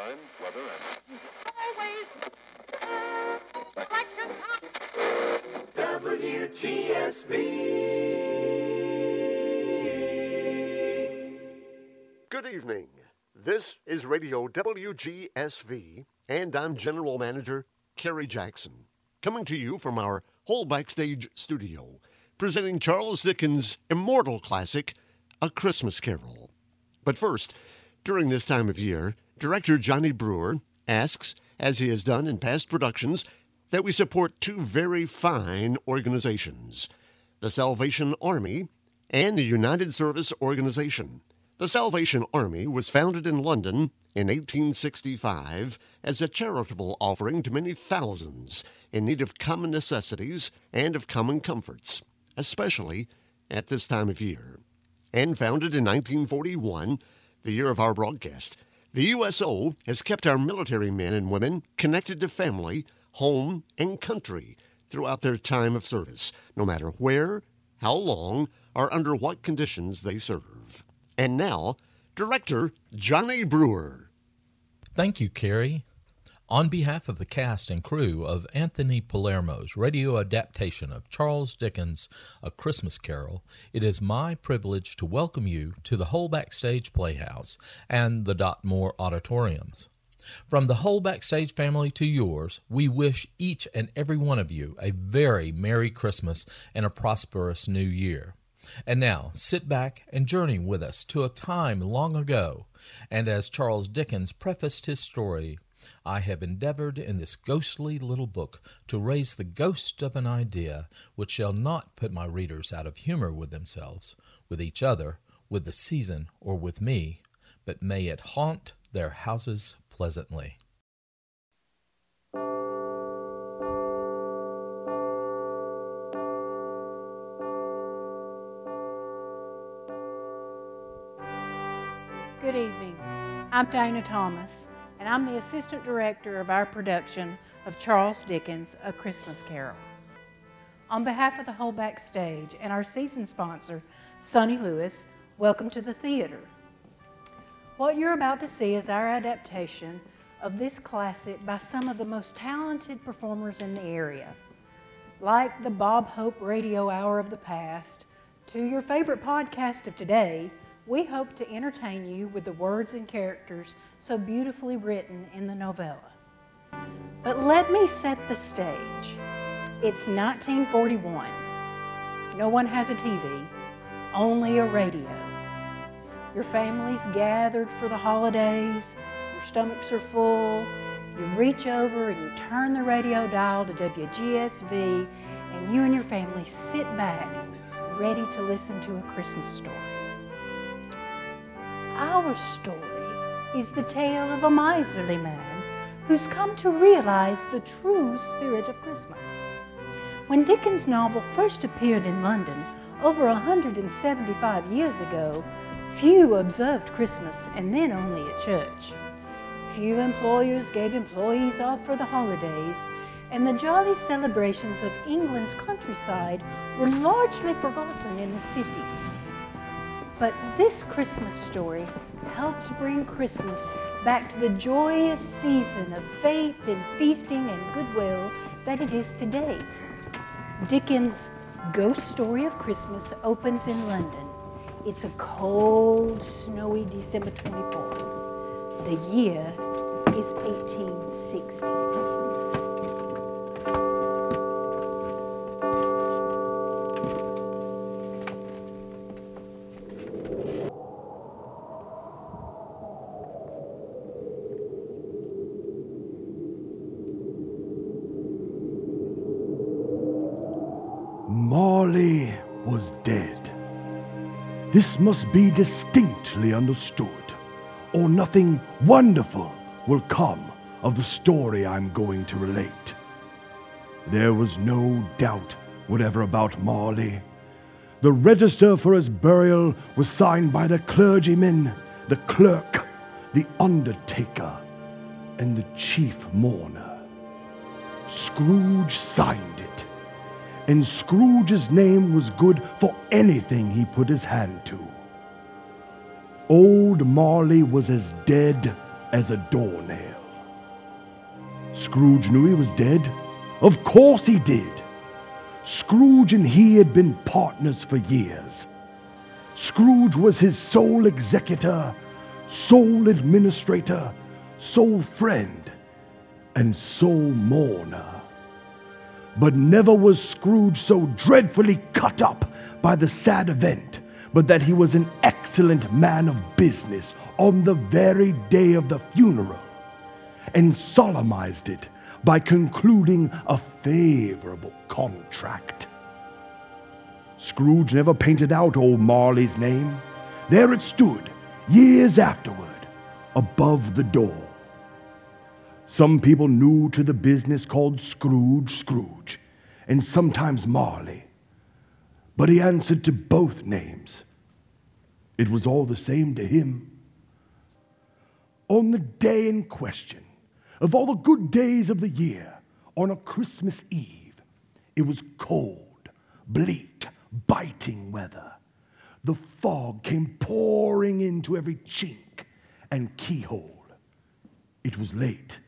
time, weather, and Good evening. This is Radio WGSV, and I'm General Manager Kerry Jackson, coming to you from our whole backstage studio, presenting Charles Dickens' immortal classic, A Christmas Carol. But first, during this time of year, director Johnny Brewer asks, as he has done in past productions, that we support two very fine organizations the Salvation Army and the United Service Organization. The Salvation Army was founded in London in 1865 as a charitable offering to many thousands in need of common necessities and of common comforts, especially at this time of year. And founded in 1941, the year of our broadcast, the USO has kept our military men and women connected to family, home, and country throughout their time of service, no matter where, how long, or under what conditions they serve. And now, Director Johnny Brewer. Thank you, Kerry. On behalf of the cast and crew of Anthony Palermo's radio adaptation of Charles Dickens' A Christmas Carol, it is my privilege to welcome you to the whole Backstage Playhouse and the Dotmore Auditoriums. From the whole Backstage family to yours, we wish each and every one of you a very Merry Christmas and a prosperous New Year. And now, sit back and journey with us to a time long ago. And as Charles Dickens prefaced his story, I have endeavored in this ghostly little book to raise the ghost of an idea which shall not put my readers out of humor with themselves, with each other, with the season, or with me, but may it haunt their houses pleasantly. Good evening. I'm Dana Thomas, and I'm the assistant director of our production of Charles Dickens' A Christmas Carol. On behalf of the whole backstage and our season sponsor, Sonny Lewis, welcome to the theater. What you're about to see is our adaptation of this classic by some of the most talented performers in the area. Like the Bob Hope Radio Hour of the past, to your favorite podcast of today, we hope to entertain you with the words and characters so beautifully written in the novella. But let me set the stage. It's 1941. No one has a TV, only a radio. Your family's gathered for the holidays, your stomachs are full. You reach over and you turn the radio dial to WGSV, and you and your family sit back, ready to listen to a Christmas story. Our story is the tale of a miserly man who's come to realize the true spirit of Christmas. When Dickens' novel first appeared in London over 175 years ago, few observed Christmas and then only at church. Few employers gave employees off for the holidays, and the jolly celebrations of England's countryside were largely forgotten in the cities. But this Christmas story helped bring Christmas back to the joyous season of faith and feasting and goodwill that it is today. Dickens' Ghost Story of Christmas opens in London. It's a cold, snowy December 24th. The year is 1860. Marley was dead. This must be distinctly understood, or nothing wonderful will come of the story I'm going to relate. There was no doubt whatever about Marley. The register for his burial was signed by the clergyman, the clerk, the undertaker, and the chief mourner. Scrooge signed and Scrooge's name was good for anything he put his hand to. Old Marley was as dead as a doornail. Scrooge knew he was dead. Of course he did. Scrooge and he had been partners for years. Scrooge was his sole executor, sole administrator, sole friend, and sole mourner. But never was Scrooge so dreadfully cut up by the sad event, but that he was an excellent man of business on the very day of the funeral, and solemnized it by concluding a favorable contract. Scrooge never painted out old Marley's name. There it stood, years afterward, above the door. Some people new to the business called Scrooge Scrooge, and sometimes Marley. But he answered to both names. It was all the same to him. On the day in question, of all the good days of the year, on a Christmas Eve, it was cold, bleak, biting weather. The fog came pouring into every chink and keyhole. It was late,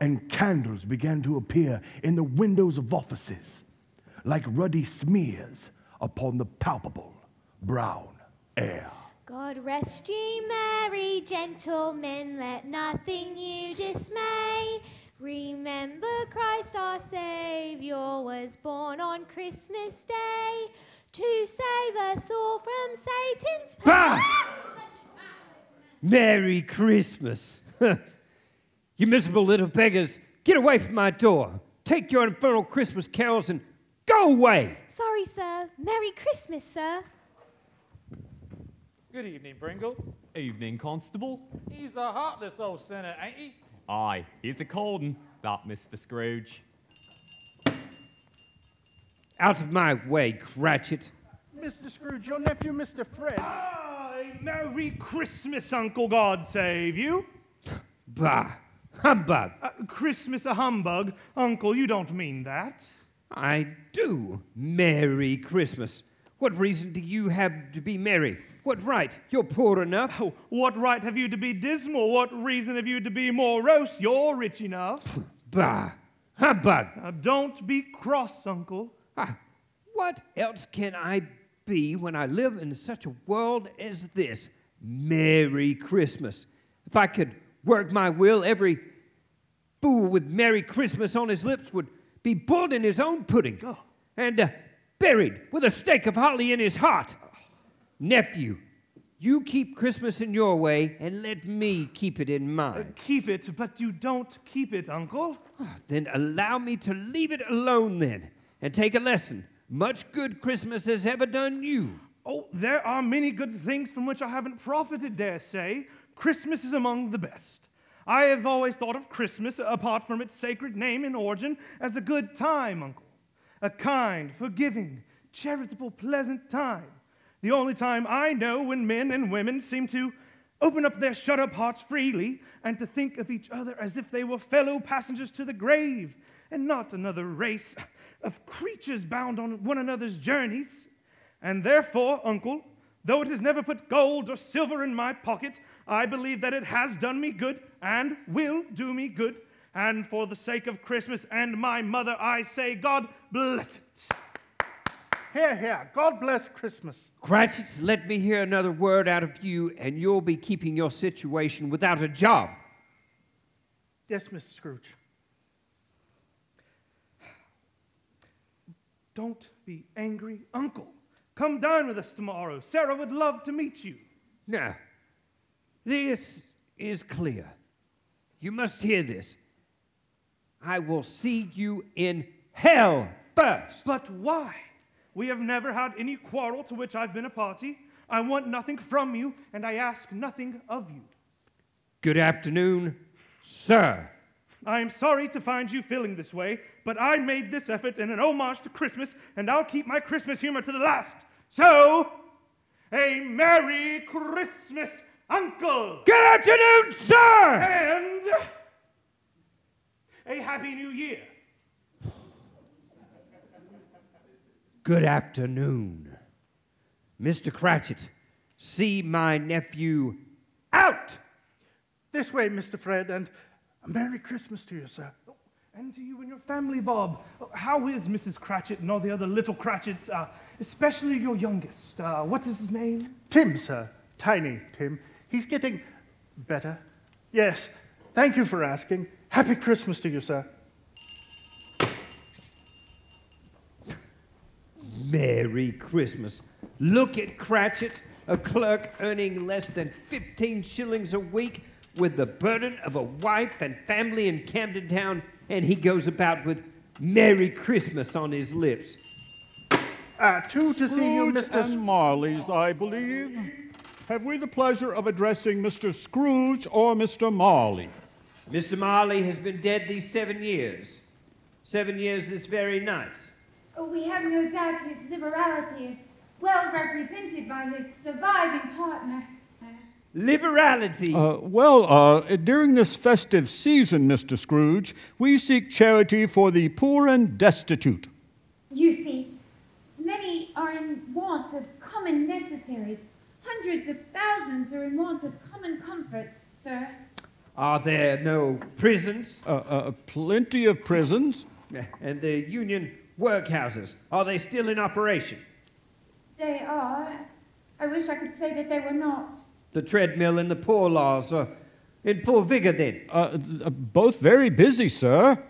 and candles began to appear in the windows of offices like ruddy smears upon the palpable brown air. God rest ye merry gentlemen, let nothing you dismay. Remember Christ our Saviour was born on Christmas Day to save us all from Satan's Bah! Merry Christmas. you miserable little beggars, get away from my door. Take your infernal Christmas carols and go away. Sorry, sir. Merry Christmas, sir. Good evening, Bringle. Evening, Constable. He's a heartless old sinner, ain't he? Aye, he's a cold 'un, that Mr. Scrooge. Out of my way, Cratchit. Mr. Scrooge, your nephew, Mr. Fred. Aye, Merry Christmas, Uncle God save you. Bah! Humbug! Uh, Christmas a humbug. Uncle, you don't mean that. I do. Merry Christmas. What reason do you have to be merry? What right? You're poor enough. Oh, what right have you to be dismal? What reason have you to be morose? You're rich enough. Bah! Humbug! Now, don't be cross, Uncle. Ah, what else can I be when I live in such a world as this? Merry Christmas. If I could work my will, every fool with Merry Christmas on his lips would be boiled in his own pudding and uh, buried with a stake of holly in his heart. Nephew, you keep Christmas in your way and let me keep it in mine. Keep it, but you don't keep it, Uncle. Then allow me to leave it alone then and take a lesson. Much good Christmas has ever done you. Oh, there are many good things from which I haven't profited, dare say. Christmas is among the best. I have always thought of Christmas, apart from its sacred name and origin, as a good time, Uncle. A kind, forgiving, charitable, pleasant time. The only time I know when men and women seem to open up their shut up hearts freely and to think of each other as if they were fellow passengers to the grave and not another race of creatures bound on one another's journeys. And therefore, Uncle, though it has never put gold or silver in my pocket, I believe that it has done me good and will do me good. And for the sake of Christmas and my mother, I say, God bless it. Here, here. God bless Christmas. Cratchit, let me hear another word out of you, and you'll be keeping your situation without a job. Yes, Mr. Scrooge. Don't be angry, Uncle. Come dine with us tomorrow. Sarah would love to meet you. Now, this is clear. You must hear this. I will see you in hell first. But why? We have never had any quarrel to which I've been a party. I want nothing from you, and I ask nothing of you. Good afternoon, sir. I am sorry to find you feeling this way, but I made this effort in an homage to Christmas, and I'll keep my Christmas humor to the last. So, a Merry Christmas, Uncle! Good afternoon, sir! And a Happy New Year. Good afternoon. Mr. Cratchit, see my nephew out! This way, Mr. Fred, and a Merry Christmas to you, sir. And to you and your family, Bob. How is Mrs. Cratchit and all the other little Cratchits, uh, especially your youngest? Uh, what is his name? Tim, sir. Tiny Tim. He's getting better. Yes. Thank you for asking. Happy Christmas to you, sir. Merry Christmas. Look at Cratchit, a clerk earning less than 15 shillings a week with the burden of a wife and family in Camden Town, and he goes about with Merry Christmas on his lips. Uh, two to see you, Mr. and Marley's, I believe. Have we the pleasure of addressing Mr. Scrooge or Mr. Marley? Mr. Marley has been dead these seven years. Seven years this very night. Oh, we have no doubt his liberality is well represented by his surviving partner. Liberality. Uh, well, uh, during this festive season, Mr. Scrooge, we seek charity for the poor and destitute. You see, many are in want of common necessaries. Hundreds of thousands are in want of common comforts, sir. Are there no prisons? Uh, uh, plenty of prisons. And the union workhouses, are they still in operation? They are. I wish I could say that they were not. The treadmill and the poor laws are in full vigor then? Uh, uh, both very busy, sir.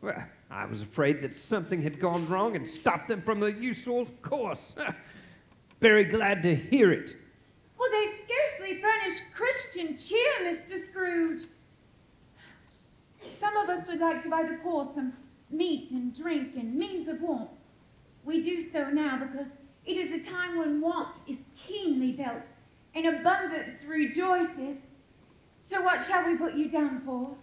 Well, I was afraid that something had gone wrong and stopped them from the usual course. Very glad to hear it. Well, they scarcely furnish Christian cheer, Mr. Scrooge. Some of us would like to buy the poor some meat and drink and means of warmth. We do so now because it is a time when want is keenly felt and abundance rejoices. So, what shall we put you down for?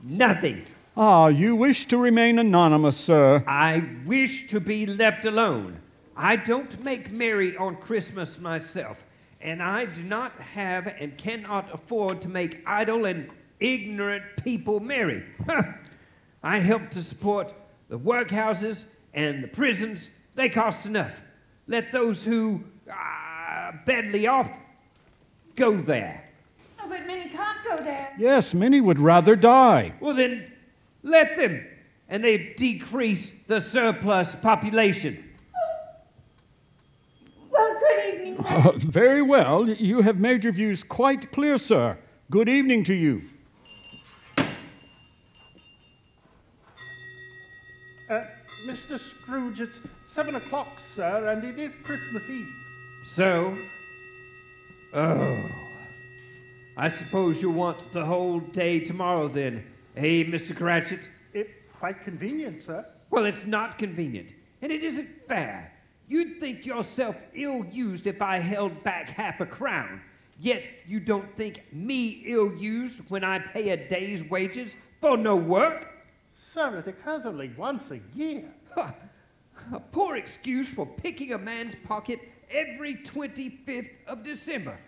Nothing. Ah, you wish to remain anonymous, sir. I wish to be left alone. I don't make merry on Christmas myself, and I do not have and cannot afford to make idle and ignorant people merry. I help to support the workhouses and the prisons. They cost enough. Let those who are badly off go there. Oh, but many can't go there. Yes, many would rather die. Well, then let them, and they decrease the surplus population. Well, good evening. Uh, very well. You have made your views quite clear, sir. Good evening to you. Uh, Mr. Scrooge, it's seven o'clock, sir, and it is Christmas Eve. So, oh, I suppose you'll want the whole day tomorrow then, eh, Mr. Cratchit? It quite convenient, sir. Well, it's not convenient, and it isn't fair. You'd think yourself ill used if I held back half a crown. Yet you don't think me ill used when I pay a day's wages for no work? Sir, it occurs only once a year. A poor excuse for picking a man's pocket every 25th of December.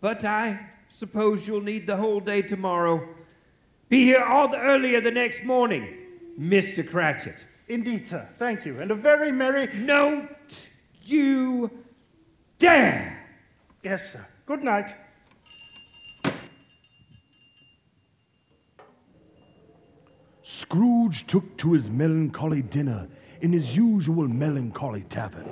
But I suppose you'll need the whole day tomorrow. Be here all the earlier the next morning, Mr. Cratchit. Indeed, sir. Thank you. And a very merry. Don't you dare! Yes, sir. Good night. Scrooge took to his melancholy dinner in his usual melancholy tavern,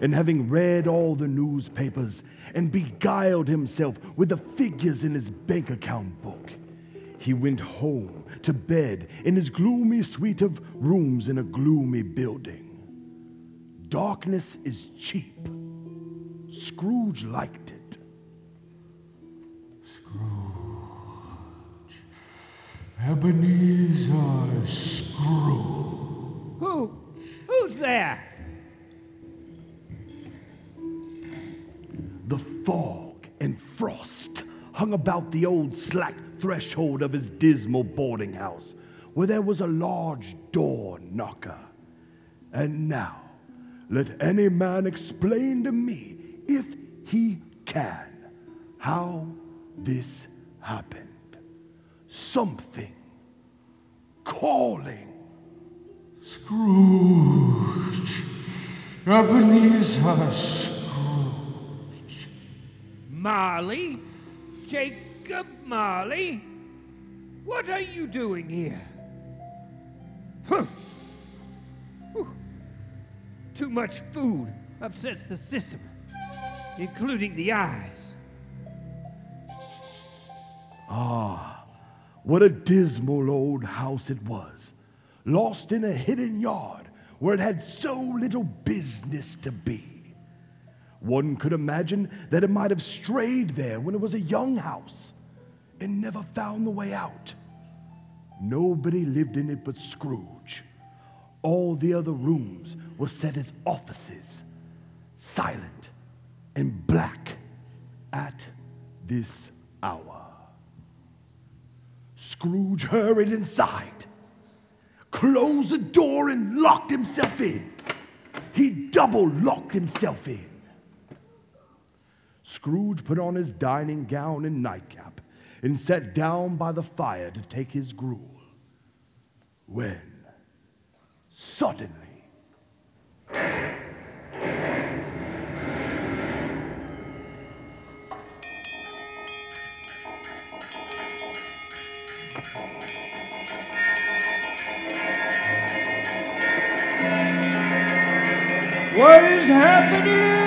and having read all the newspapers and beguiled himself with the figures in his bank account book, he went home to bed in his gloomy suite of rooms in a gloomy building. Darkness is cheap. Scrooge liked it. Scrooge. Ebenezer Scrooge. Who? Who's there? The fog and frost hung about the old slack threshold of his dismal boarding house, where there was a large door knocker. And now, let any man explain to me, if he can, how this happened. Something calling. Scrooge. Ebenezer Scrooge. Marley? Jake Jacob Marley, what are you doing here? Huh. Too much food upsets the system, including the eyes. Ah, what a dismal old house it was, lost in a hidden yard where it had so little business to be. One could imagine that it might have strayed there when it was a young house and never found the way out. Nobody lived in it but Scrooge. All the other rooms were set as offices, silent and black at this hour. Scrooge hurried inside, closed the door, and locked himself in. He double locked himself in. Scrooge put on his dining gown and nightcap and sat down by the fire to take his gruel. When suddenly, What is happening?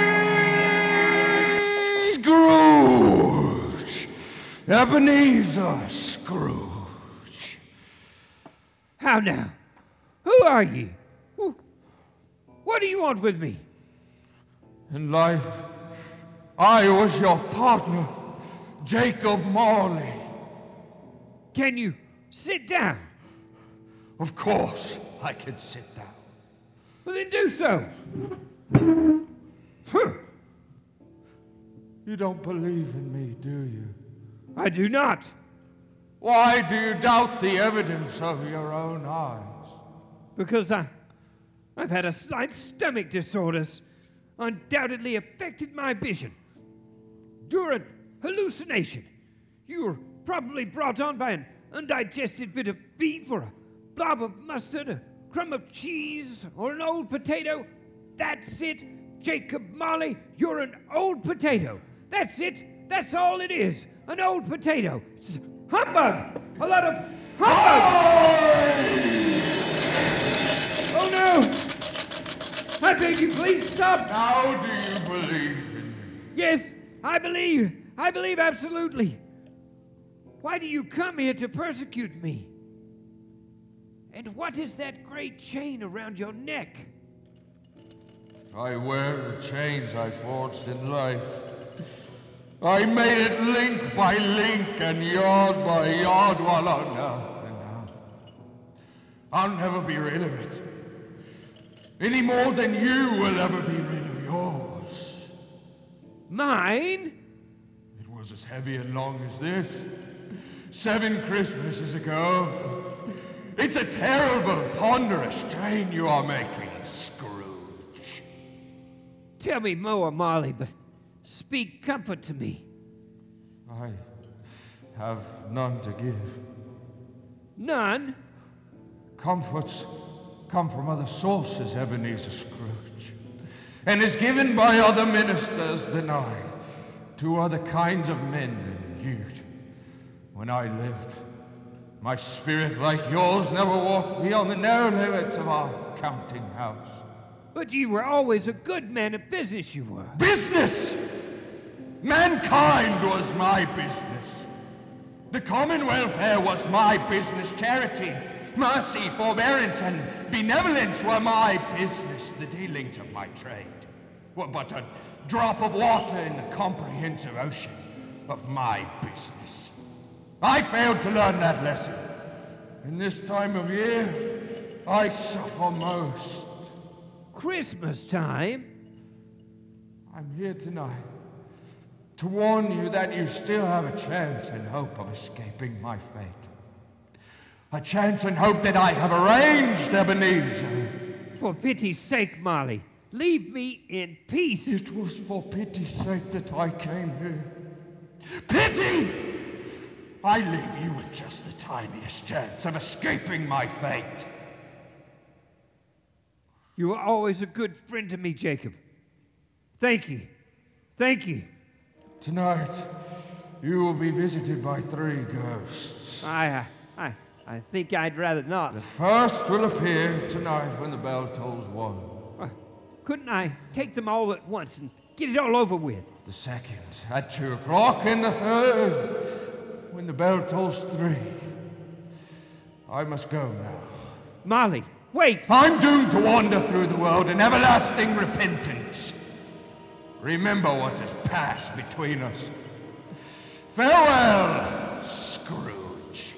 Ebenezer Scrooge. How now? Who are ye? Who- What do you want with me? In life, I was your partner, Jacob Marley. Can you sit down? Of course, I can sit down. Well, then do so. You don't believe in me, do you? I do not. Why do you doubt the evidence of your own eyes? Because I, I've had a slight stomach disorders, undoubtedly affected my vision. During hallucination, you were probably brought on by an undigested bit of beef or a blob of mustard, a crumb of cheese, or an old potato. That's it, Jacob Marley. You're an old potato. That's it. That's all it is. An old potato. It's humbug. A lot of humbug. Oh no! I beg you, please stop. How do you believe in me? Yes, I believe. I believe absolutely. Why do you come here to persecute me? And what is that great chain around your neck? I wear the chains I forged in life. I made it link by link and yard by yard while on now and now. I'll never be rid of it. Any more than you will ever be rid of yours. Mine? It was as heavy and long as this. Seven Christmases ago. It's a terrible, ponderous chain you are making, Scrooge. Tell me more, Marley, but speak comfort to me. I have none to give. None? Comforts come from other sources, Ebenezer Scrooge, and is given by other ministers than I to other kinds of men than you. When I lived, my spirit, like yours, never walked beyond the narrow limits of our counting house. But you were always a good man of business, you were. Business! Mankind was my business. The common welfare was my business. Charity, mercy, forbearance, and benevolence were my business. The dealings of my trade were but a drop of water in the comprehensive ocean of my business. I failed to learn that lesson. In this time of year, I suffer most. Christmas time? I'm here tonight to warn you that you still have a chance and hope of escaping my fate. A chance and hope that I have arranged, Ebenezer. For pity's sake, Marley, leave me in peace. It was for pity's sake that I came here. Pity! I leave you with just the tiniest chance of escaping my fate. You were always a good friend to me, Jacob. Thank you. Thank you. Tonight, you will be visited by three ghosts. I, I, I think I'd rather not. The first will appear tonight when the bell tolls one. Uh, couldn't I take them all at once and get it all over with? The second at two o'clock, and the third when the bell tolls three. I must go now. Marley, wait! I'm doomed to wander through the world in everlasting repentance. Remember what has passed between us. Farewell, Scrooge.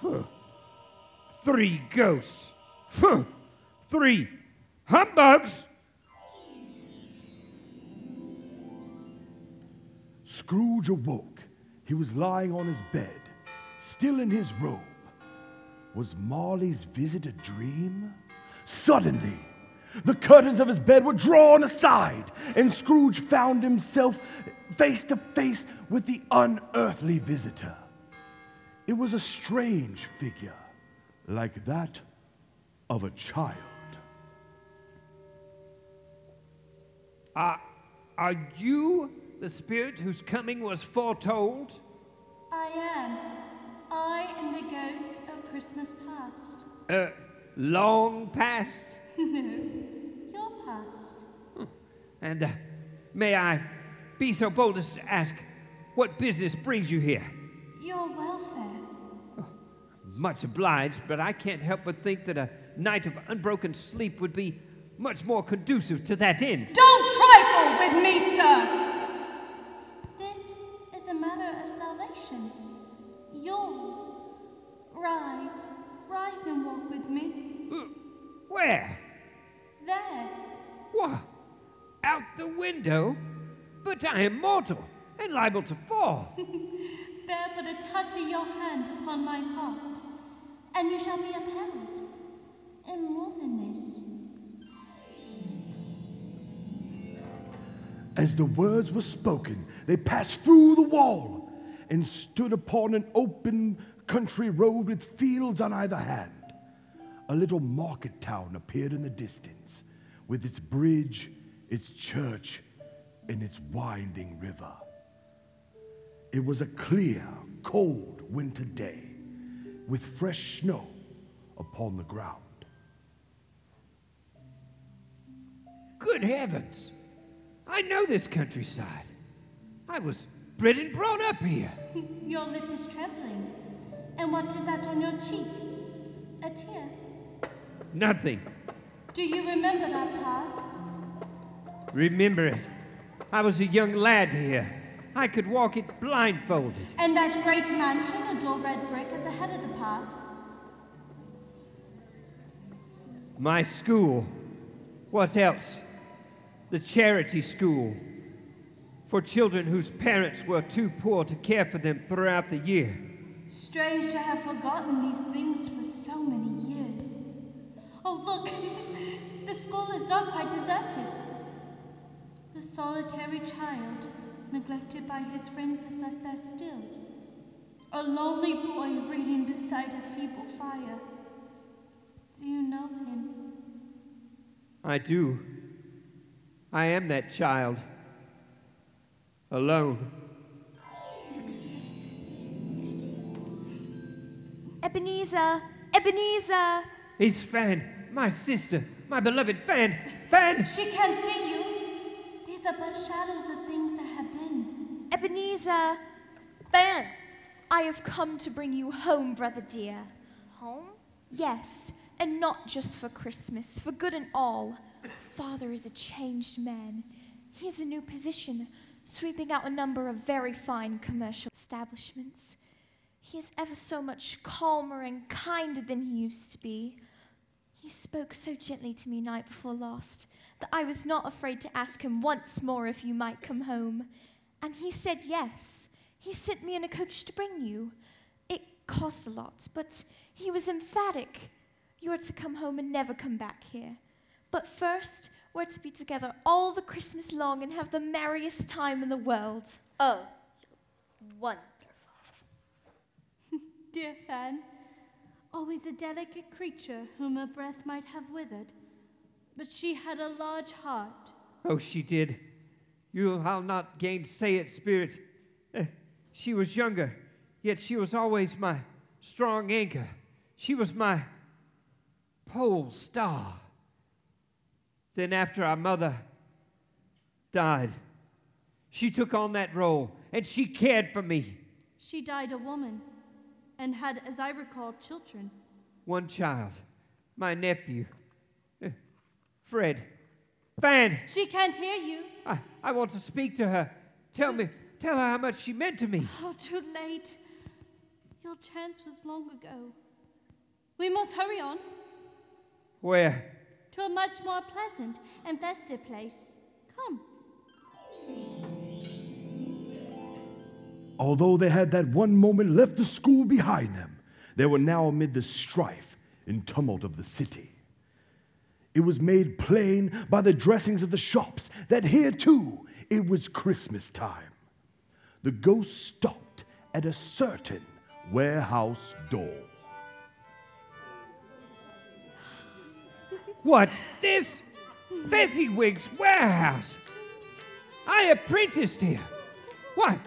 Huh. Three ghosts. Huh. Three humbugs. Scrooge awoke. He was lying on his bed, still in his robe. Was Marley's visit a dream? Suddenly, the curtains of his bed were drawn aside, and Scrooge found himself face to face with the unearthly visitor. It was a strange figure, like that of a child. Uh, are you the spirit whose coming was foretold? I am. I am the ghost of Christmas past. Uh, long past? no, your past. And uh, may I be so bold as to ask what business brings you here? Your welfare. Much obliged, but I can't help but think that a night of unbroken sleep would be much more conducive to that end. Don't trifle with me, sir! This is a matter of salvation. Yours. Rise. Rise and walk with me. Mm, where? There. What? Out the window? But I am mortal and liable to fall. Bear but a touch of your hand upon my heart, and you shall be upheld. And more than this. As the words were spoken, they passed through the wall and stood upon an open country road with fields on either hand. A little market town appeared in the distance, with its bridge, its church, and its winding river. It was a clear, cold winter day, with fresh snow upon the ground. Good heavens! I know this countryside. I was bred and brought up here. Your lip is trembling. And what is that on your cheek? A tear. Nothing. Do you remember that path? Remember it. I was a young lad here. I could walk it blindfolded. And that great mansion, a dull red brick at the head of the path? My school. What else? The charity school. For children whose parents were too poor to care for them throughout the year. Strange to have forgotten these things for so many years. Oh, look! The school is not quite deserted. The solitary child, neglected by his friends, is left there still. A lonely boy reading beside a feeble fire. Do you know him? I do. I am that child. Alone. Ebenezer! Ebenezer! It's Fan, my sister, my beloved Fan. Fan! She can't see you. These are but shadows of things that have been. Ebenezer! Fan! I have come to bring you home, brother dear. Home? Yes, and not just for Christmas, for good and all. Father is a changed man. He has a new position, sweeping out a number of very fine commercial establishments. He is ever so much calmer and kinder than he used to be. He spoke so gently to me night before last that I was not afraid to ask him once more if you might come home. And he said yes. He sent me in a coach to bring you. It cost a lot, but he was emphatic. You are to come home and never come back here. But first, we're to be together all the Christmas long and have the merriest time in the world. Oh, wonderful. Dear Fan, always a delicate creature whom a breath might have withered. but she had a large heart. Oh, she did. You, I'll not gainsay it, Spirit. Eh, she was younger, yet she was always my strong anchor. She was my pole star. Then, after our mother died, she took on that role and she cared for me. She died a woman and had, as I recall, children. One child, my nephew, eh, Fred. Fan, She can't hear you. I, I want to speak to her. Tell me, tell her how much she meant to me. Oh, too late. Your chance was long ago. We must hurry on Where? to a much more pleasant and festive place. Come. Although they had that one moment left the school behind them, they were now amid the strife and tumult of the city. It was made plain by the dressings of the shops that here too it was Christmas time. The ghost stopped at a certain warehouse door. What's this? Fezziwig's warehouse. I apprenticed here. What?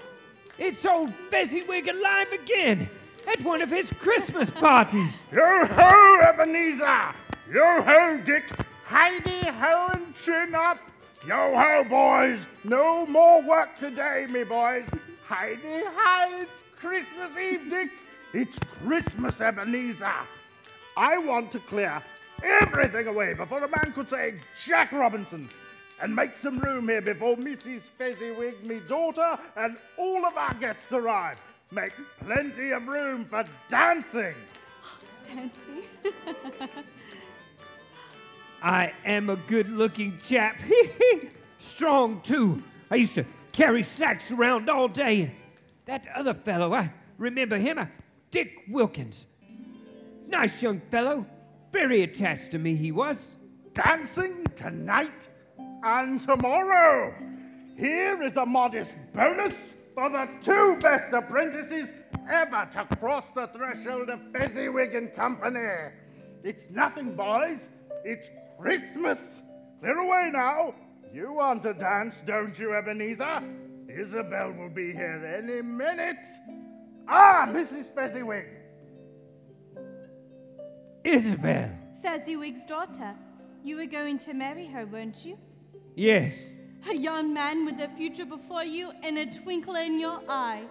It's old Fezziwig alive again at one of his Christmas parties. Yo ho, Ebenezer! Yo ho, Dick! Heidi ho and chin up! Yo ho, boys! No more work today, me boys! Heidi hi, it's Christmas Eve, Dick! It's Christmas, Ebenezer! I want to clear everything away before a man could say Jack Robinson and make some room here before Mrs. Fezziwig, me daughter, and all of our guests arrive. Make plenty of room for dancing. Dancing. I am a good looking chap. Strong, too. I used to carry sacks around all day. That other fellow, I remember him, uh, Dick Wilkins. Nice young fellow. Very attached to me, he was. Dancing tonight and tomorrow. Here is a modest bonus for the two best apprentices ever to cross the threshold of Fezziwig and Company. It's nothing, boys. It's Christmas. Clear away now. You want to dance, don't you, Ebenezer? Isabel will be here any minute. Ah, Mrs. Fezziwig. Isabel. Fezziwig's daughter. You were going to marry her, weren't you? Yes. A young man with a future before you and a twinkle in your eye.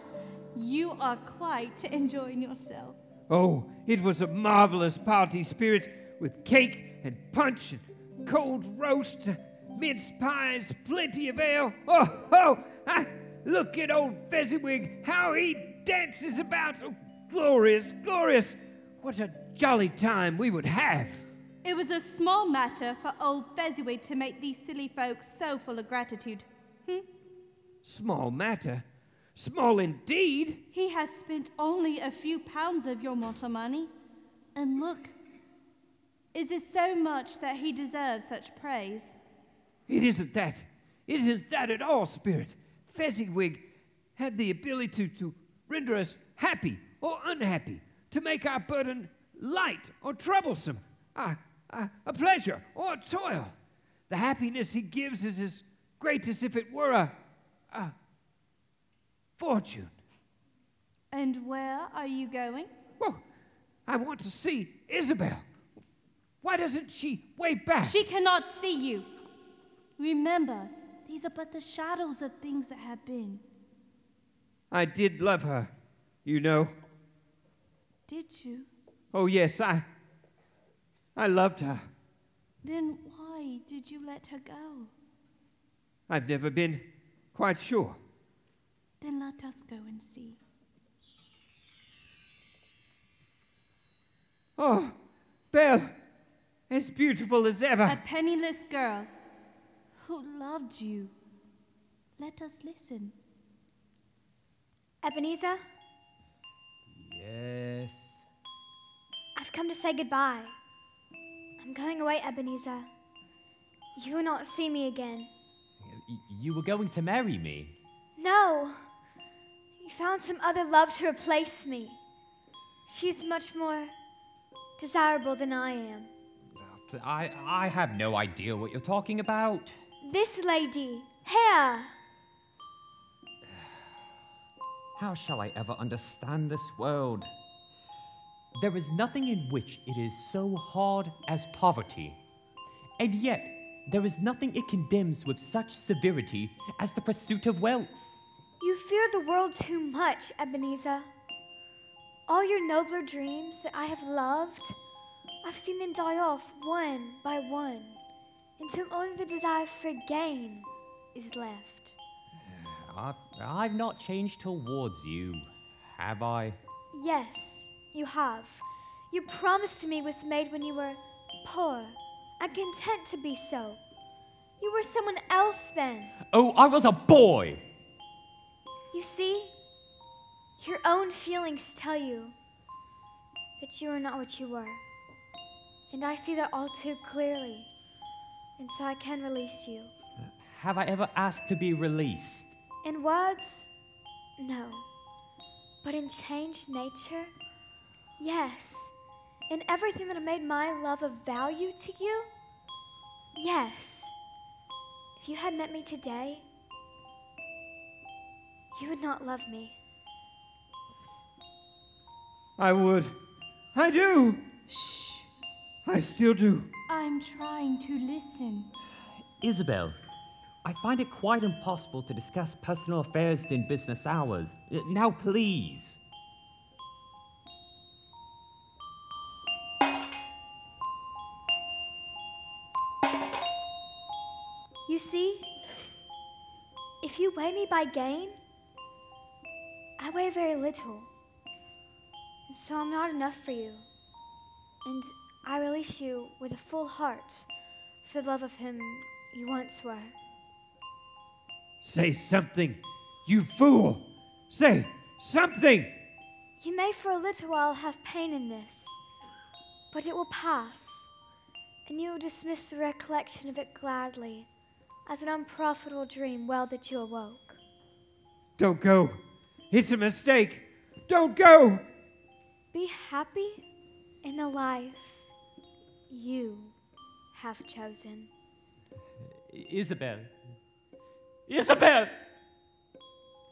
You are quite enjoying yourself. Oh, it was a marvelous party spirit with cake and punch and cold roast, mince pies, plenty of ale. Oh, oh, ah, look at old Fezziwig, how he dances about. Oh, glorious, glorious. What a jolly time we would have. It was a small matter for old Fezziwig to make these silly folks so full of gratitude. Hmm? Small matter. Small indeed. He has spent only a few pounds of your mortal money. And look, is it so much that he deserves such praise? It isn't that. It isn't that at all, Spirit. Fezziwig had the ability to, to render us happy or unhappy, to make our burden light or troublesome, a, a, a pleasure or a toil. The happiness he gives is as great as if it were a, a fortune. And where are you going? Well, I want to see Isabel. Why doesn't she wave back? She cannot see you. Remember, these are but the shadows of things that have been. I did love her, you know. Did you? Oh, yes, I. I loved her. Then why did you let her go? I've never been quite sure. Then let us go and see. Oh, Belle, as beautiful as ever. A penniless girl who loved you. Let us listen. Ebenezer, Yes. I've come to say goodbye. I'm going away, Ebenezer. You will not see me again. You were going to marry me. No! You found some other love to replace me. She's much more desirable than I am. I, I have no idea what you're talking about. This lady. Here. How shall I ever understand this world? There is nothing in which it is so hard as poverty. And yet, there is nothing it condemns with such severity as the pursuit of wealth. You fear the world too much, Ebenezer. All your nobler dreams that I have loved, I've seen them die off one by one until only the desire for gain is left. I've, I've not changed towards you, have I? Yes, you have. Your promise to me was made when you were poor and content to be so. You were someone else then. Oh, I was a boy! You see, your own feelings tell you that you are not what you were. And I see that all too clearly. And so I can release you. Have I ever asked to be released? In words, no. But in changed nature, yes. In everything that made my love of value to you, yes. If you had met me today, you would not love me. I would. I do. Shh. I still do. I'm trying to listen. Isabel, I find it quite impossible to discuss personal affairs in business hours. Now, please. See, if you weigh me by gain, I weigh very little. And so I'm not enough for you. And I release you with a full heart for the love of him you once were. Say something, you fool! Say something! You may for a little while have pain in this, but it will pass, and you will dismiss the recollection of it gladly as an unprofitable dream well that you awoke. Don't go. It's a mistake. Don't go. Be happy in the life you have chosen. Isabel. Isabel!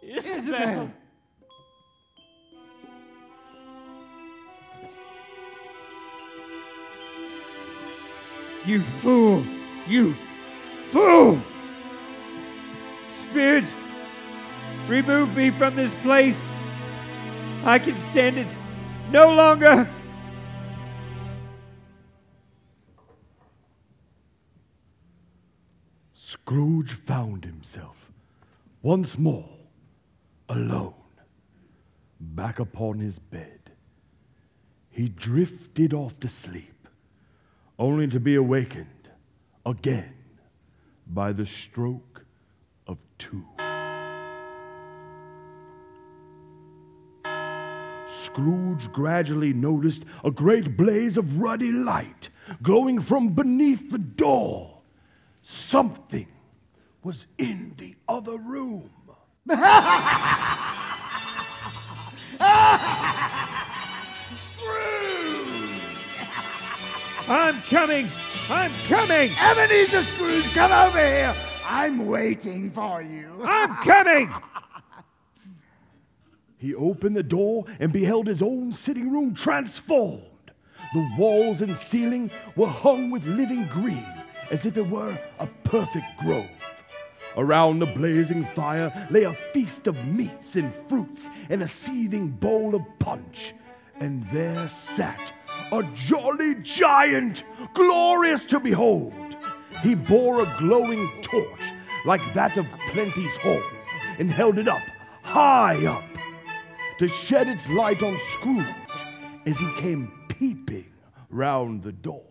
Isabel! You fool! You fool! Spirit, remove me from this place. I can stand it no longer. Scrooge found himself once more alone, back upon his bed. He drifted off to sleep, only to be awakened again by the stroke of two. Scrooge gradually noticed a great blaze of ruddy light glowing from beneath the door. Something was in the other room. I'm coming! I'm coming! Ebenezer Scrooge, come over here! I'm waiting for you. I'm coming! He opened the door and beheld his own sitting room transformed. The walls and ceiling were hung with living green, as if it were a perfect grove. Around the blazing fire lay a feast of meats and fruits and a seething bowl of punch. And there sat a jolly giant, glorious to behold. He bore a glowing torch like that of Plenty's home and held it up, high up, to shed its light on Scrooge as he came peeping round the door.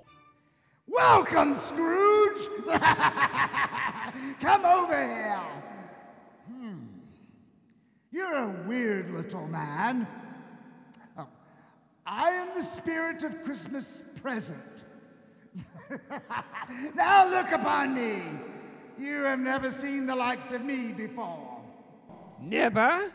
Welcome, Scrooge! Come over here. Hmm. You're a weird little man. I am the spirit of Christmas present. now look upon me. You have never seen the likes of me before. Never?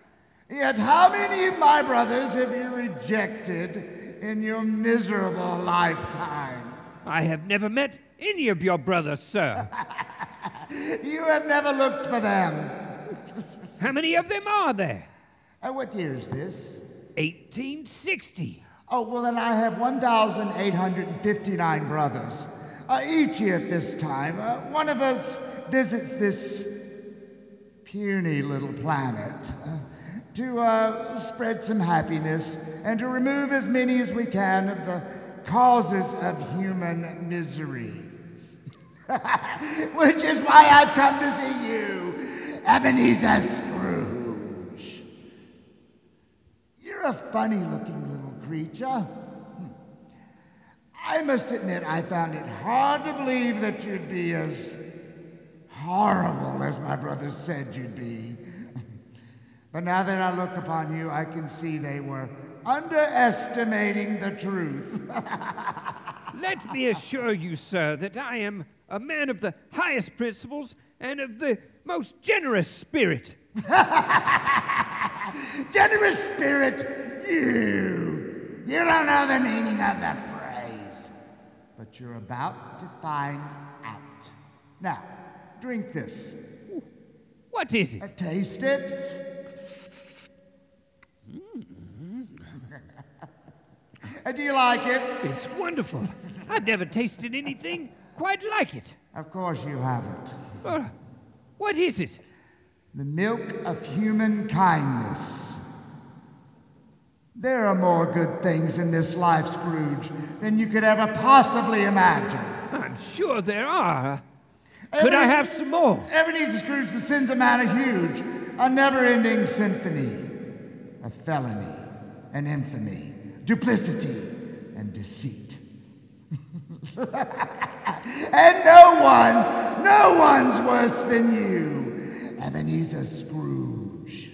Yet how many of my brothers have you rejected in your miserable lifetime? I have never met any of your brothers, sir. You have never looked for them. How many of them are there? Uh, what year is this? 1860. Oh, well, then I have 1,859 brothers. Uh, each year at this time, uh, one of us visits this puny little planet uh, to uh, spread some happiness and to remove as many as we can of the causes of human misery. Which is why I've come to see you, Ebenezer Scrooge. You're a funny looking creature. Hmm. I must admit, I found it hard to believe that you'd be as horrible as my brothers said you'd be. But now that I look upon you, I can see they were underestimating the truth. Let me assure you, sir, that I am a man of the highest principles and of the most generous spirit. Generous spirit, you. You don't know the meaning of the phrase, but you're about to find out. Now, drink this. What is it? Uh, taste it. Uh, Do you like it? It's wonderful. I've never tasted anything quite like it. Of course you haven't. Uh, what is it? The milk of human kindness. There are more good things in this life, Scrooge, than you could ever possibly imagine. I'm sure there are. Could I have some more? Ebenezer Scrooge, the sins of man are huge. A never ending symphony of felony and infamy, duplicity and deceit. and no one, no one's worse than you, Ebenezer Scrooge.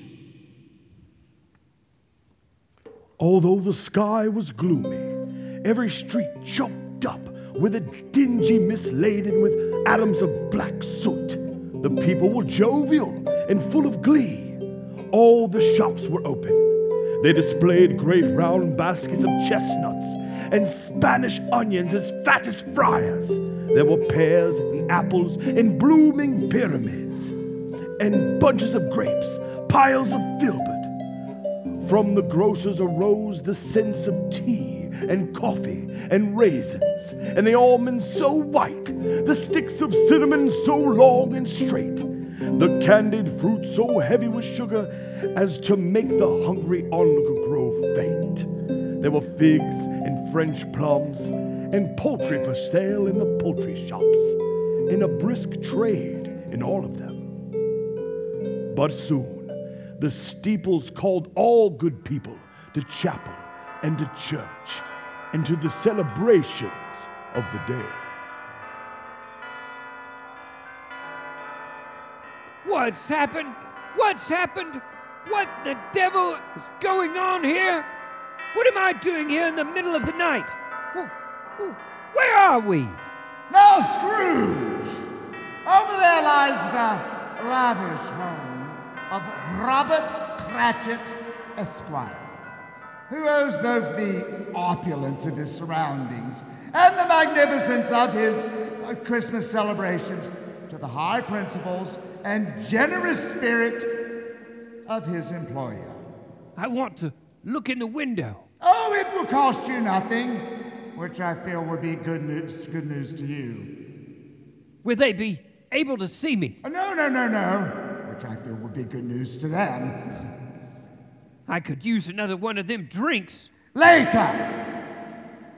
Although the sky was gloomy, every street choked up with a dingy mist laden with atoms of black soot. The people were jovial and full of glee. All the shops were open. They displayed great round baskets of chestnuts and Spanish onions as fat as friars. There were pears and apples and blooming pyramids and bunches of grapes, piles of filbert. From the grocers arose the scents of tea and coffee and raisins, and the almonds so white, the sticks of cinnamon so long and straight, the candied fruit so heavy with sugar as to make the hungry onlooker grow faint. There were figs and French plums and poultry for sale in the poultry shops, and a brisk trade in all of them. But soon, the steeples called all good people to chapel and to church and to the celebrations of the day. What's happened? What's happened? What the devil is going on here? What am I doing here in the middle of the night? Wh- wh- Where are we? Now, Scrooge! Over there lies the lavish home of Robert Cratchit, Esquire, who owes both the opulence of his surroundings and the magnificence of his uh, Christmas celebrations to the high principles and generous spirit of his employer. I want to look in the window. Oh, it will cost you nothing, which I feel would be good news, good news to you. Will they be able to see me? Uh, No, no, no, no, which I feel would be good news to them. I could use another one of them drinks. Later!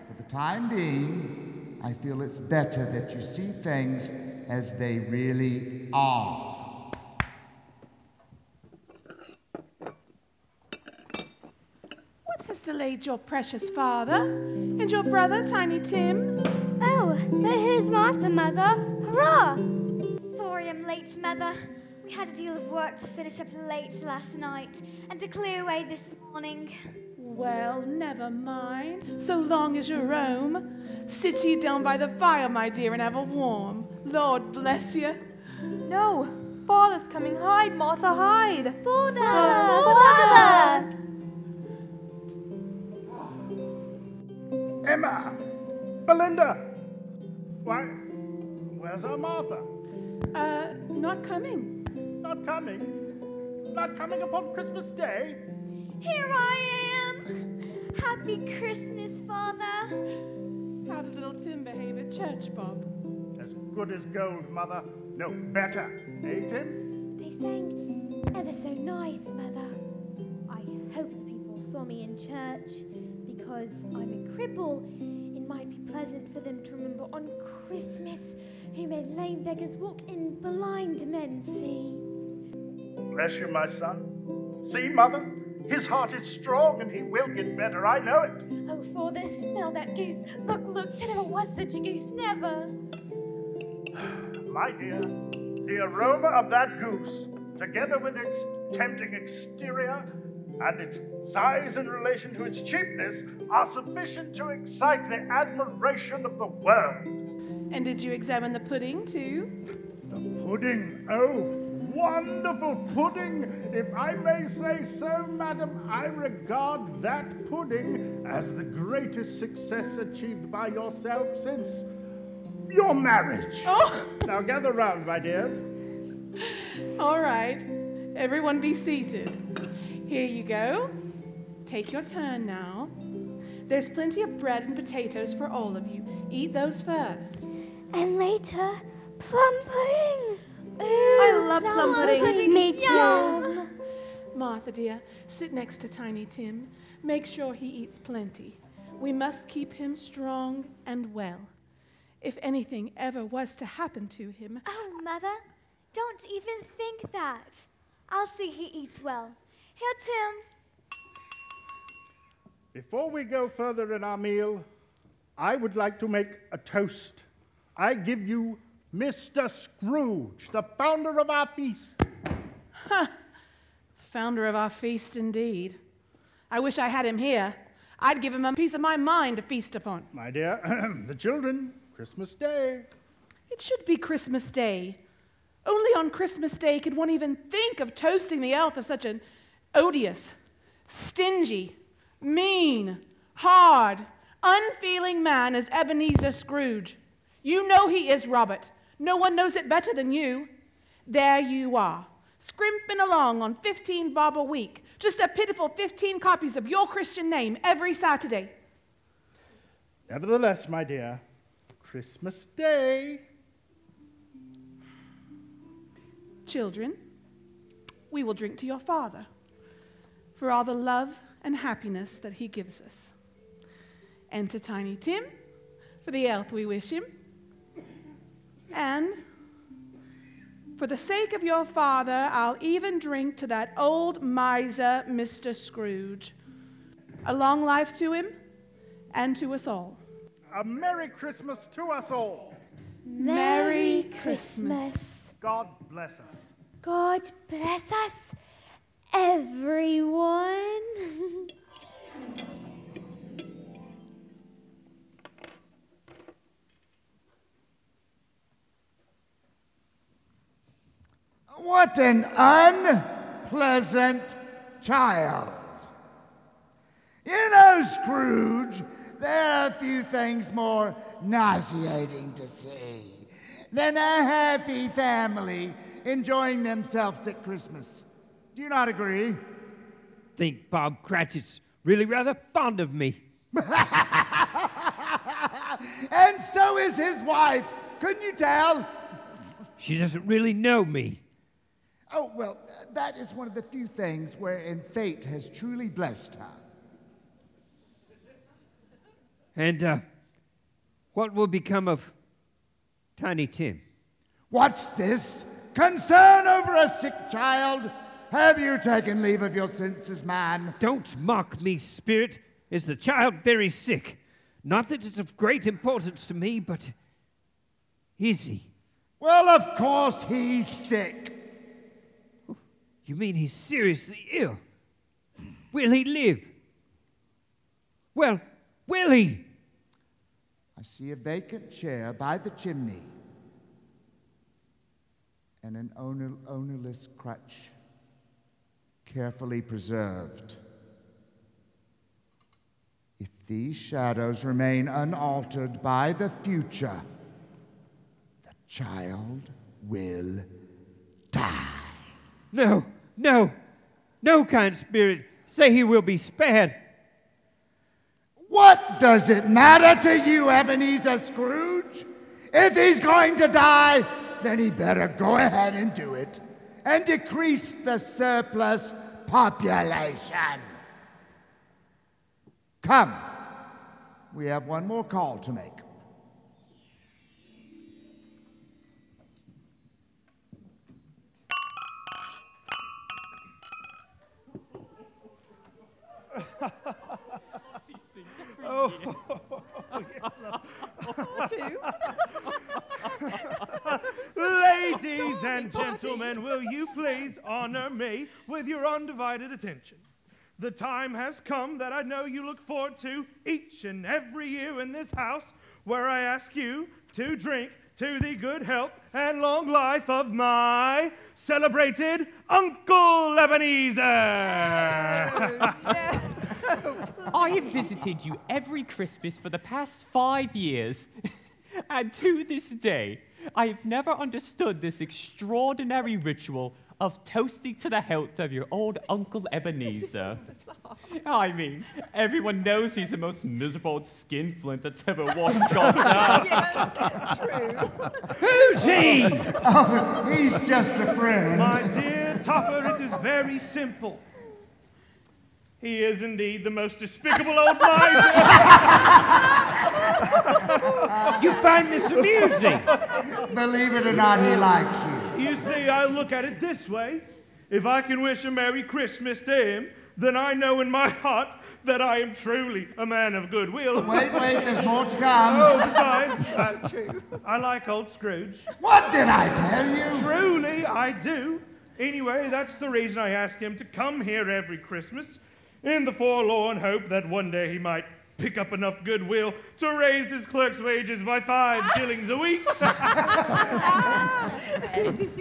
For the time being, I feel it's better that you see things as they really are. What has delayed your precious father and your brother, Tiny Tim? Oh, but here's Martha, Mother. Hurrah! Sorry I'm late, Mother. We had a deal of work to finish up late last night and to clear away this morning. Well, never mind. So long as you're home. Sit ye down by the fire, my dear, and have a warm. Lord bless you. No, father's coming. Hide, Martha, hide. Father! Father! Emma! Belinda! Why, where's our Martha? Uh, not coming. Not coming? Not coming upon Christmas Day? Here I am. Happy Christmas, Father. How did little Tim behave at church, Bob? As good as gold, Mother. No, better. Eh, Tim? They sang ever so nice, Mother. I hope the people saw me in church because I'm a cripple. It might be pleasant for them to remember on Christmas who made lame beggars walk and blind men see. Bless you, my son. See, Mother? His heart is strong and he will get better. I know it. Oh, Father, smell that goose. Look, look, there never was such a goose, never. My dear, the aroma of that goose, together with its tempting exterior and its size in relation to its cheapness, are sufficient to excite the admiration of the world. And did you examine the pudding, too? The pudding, oh, wonderful pudding! If I may say so, madam, I regard that pudding as the greatest success achieved by yourself since your marriage. Oh! Now gather round, my dears. All right. Everyone be seated. Here you go. Take your turn now. There's plenty of bread and potatoes for all of you. Eat those first. And later, plum pudding. I love plum pudding. Me too. Martha, dear, sit next to Tiny Tim. Make sure he eats plenty. We must keep him strong and well. If anything ever was to happen to him, Oh, Mother, don't even think that. I'll see he eats well. Here, Tim. Before we go further in our meal, I would like to make a toast. I give you Mr. Scrooge, the founder of our feast. Ha founder of our feast indeed. I wish I had him here. I'd give him a piece of my mind to feast upon. My dear, the children, Christmas Day. It should be Christmas Day. Only on Christmas Day could one even think of toasting the health of such an odious, stingy, mean, hard, unfeeling man as Ebenezer Scrooge. You know he is, Robert. No one knows it better than you. There you are, scrimping along on 15 bob a week, just a pitiful 15 copies of your Christian name every Saturday. Nevertheless, my dear, Christmas Day. Children, we will drink to your Father for all the love and happiness that he gives us, and to Tiny Tim for the health we wish him, and for the sake of your father, I'll even drink to that old miser, Mr. Scrooge. A long life to him and to us all. A Merry Christmas to us all. Merry Christmas. God bless us. God bless us, everyone. What an unpleasant child. You know, Scrooge, there are a few things more nauseating to see than a happy family enjoying themselves at Christmas. Do you not agree? Think Bob Cratchit's really rather fond of me. And so is his wife. Couldn't you tell? She doesn't really know me. Oh, well, that is one of the few things wherein fate has truly blessed her. And uh, what will become of Tiny Tim? What's this? Concern over a sick child? Have you taken leave of your senses, man? Don't mock me, spirit. Is the child very sick? Not that it's of great importance to me, but is he? Well, of course he's sick. You mean he's seriously ill? Will he live? Well, will he? I see a vacant chair by the chimney and an owner, ownerless crutch, carefully preserved. If these shadows remain unaltered by the future, the child will die. No, no, no, kind spirit. Say he will be spared. What does it matter to you, Ebenezer Scrooge? If he's going to die, then he better go ahead and do it and decrease the surplus population. Come, we have one more call to make. Oh, Ladies and gentlemen, will you please honor me with your undivided attention? The time has come that I know you look forward to each and every year in this house, where I ask you to drink to the good health and long life of my celebrated Uncle Ebenezer. I have visited you every Christmas for the past five years, and to this day, I have never understood this extraordinary ritual of toasting to the health of your old Uncle Ebenezer. I mean, everyone knows he's the most miserable old skinflint that's ever walked God's earth. Yes, true. Who's he? Oh, he's just a friend. My dear Topper, it is very simple. He is indeed the most despicable old miser. You find this amusing? Believe it or not, he likes you. You see, I look at it this way. If I can wish a Merry Christmas to him, then I know in my heart that I am truly a man of goodwill. Wait, wait, there's more to come. Oh, besides, uh, I like old Scrooge. What did I tell you? Truly, I do. Anyway, that's the reason I ask him to come here every Christmas, in the forlorn hope that one day he might pick up enough goodwill to raise his clerk's wages by five shillings a week.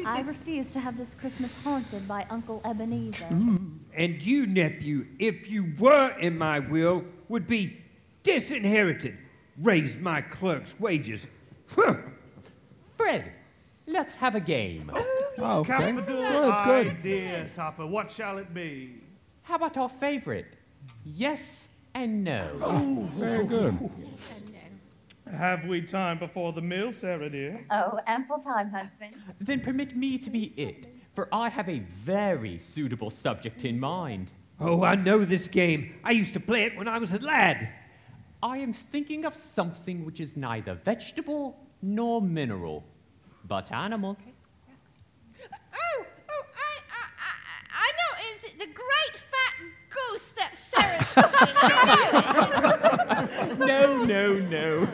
I refuse to have this Christmas haunted by Uncle Ebenezer. Mm. And you, nephew, if you were in my will, would be disinherited. Raise my clerk's wages. Fred, let's have a game. Oh, okay. Capital Good, good. idea, Topper. What shall it be? How about our favorite? Yes and no. Oh, very good. Have we time before the meal, Sarah dear? Oh, ample time, husband. Then permit me to be it, for I have a very suitable subject in mind. Oh, I know this game. I used to play it when I was a lad. I am thinking of something which is neither vegetable nor mineral, but animal. Oh, oh, I, I, I, I know. Is it the great fat goose that Sarah's cooking? No, no, no.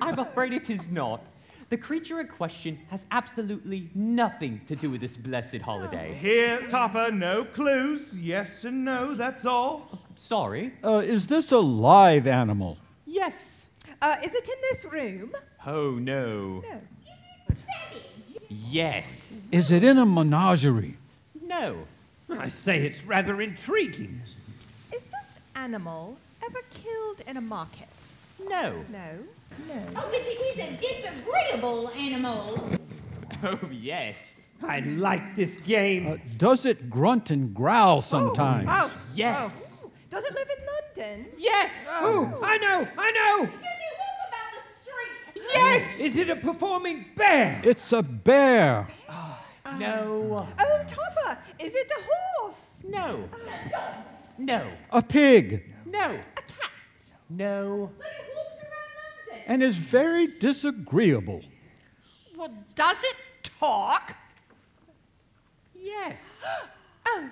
I'm afraid it is not. The creature in question has absolutely nothing to do with this blessed holiday. Here, Topper, no clues. Yes and no, that's all. Sorry. Uh, is this a live animal? Yes. Uh, is it in this room? Oh, no. Yes. Is it in a menagerie? No. I say it's rather intriguing. Is this animal ever killed in a market? No. No. No. Oh, but it is a disagreeable animal. Oh, yes. I like this game. Uh, does it grunt and growl sometimes? Oh, Yes. oh. Does it live in London? Yes. Oh, I know, I know. Does it walk about the street? Yes. Is it a performing bear? It's a bear. No. Oh, Topper, is it a horse? No. No. A pig. No. A cat? No. But it walks around London. And is very disagreeable. Well, does it talk? Yes. Oh.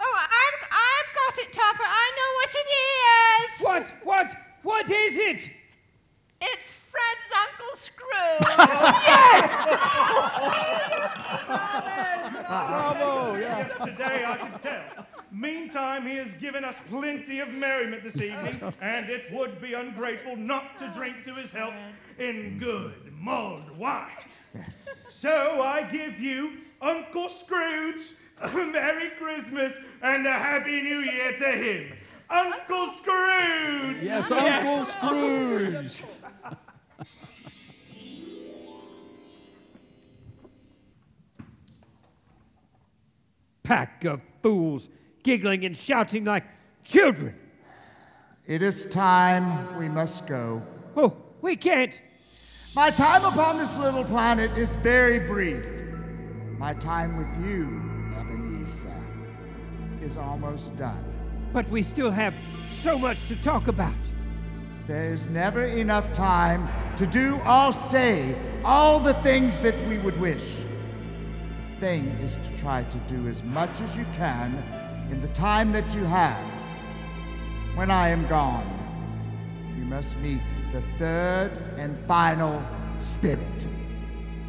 Oh, I've, I've got it, Topper. I know what it is. What? What? What is it? It's Fred's Uncle Scrooge. Yes! Bravo! Yes, today I can tell. Meantime, he has given us plenty of merriment this evening, and it would be ungrateful not to drink to his health in good mulled wine. Yes. So I give you Uncle Scrooge a Merry Christmas and a Happy New Year to him. Uncle Scrooge! Yes, Uncle Scrooge! Pack of fools giggling and shouting like children. It is time we must go. Oh, we can't. My time upon this little planet is very brief. My time with you, Ebenezer, is almost done. But we still have so much to talk about. There's never enough time to do or say all the things that we would wish. The thing is to try to do as much as you can in the time that you have. When I am gone, you must meet the third and final spirit.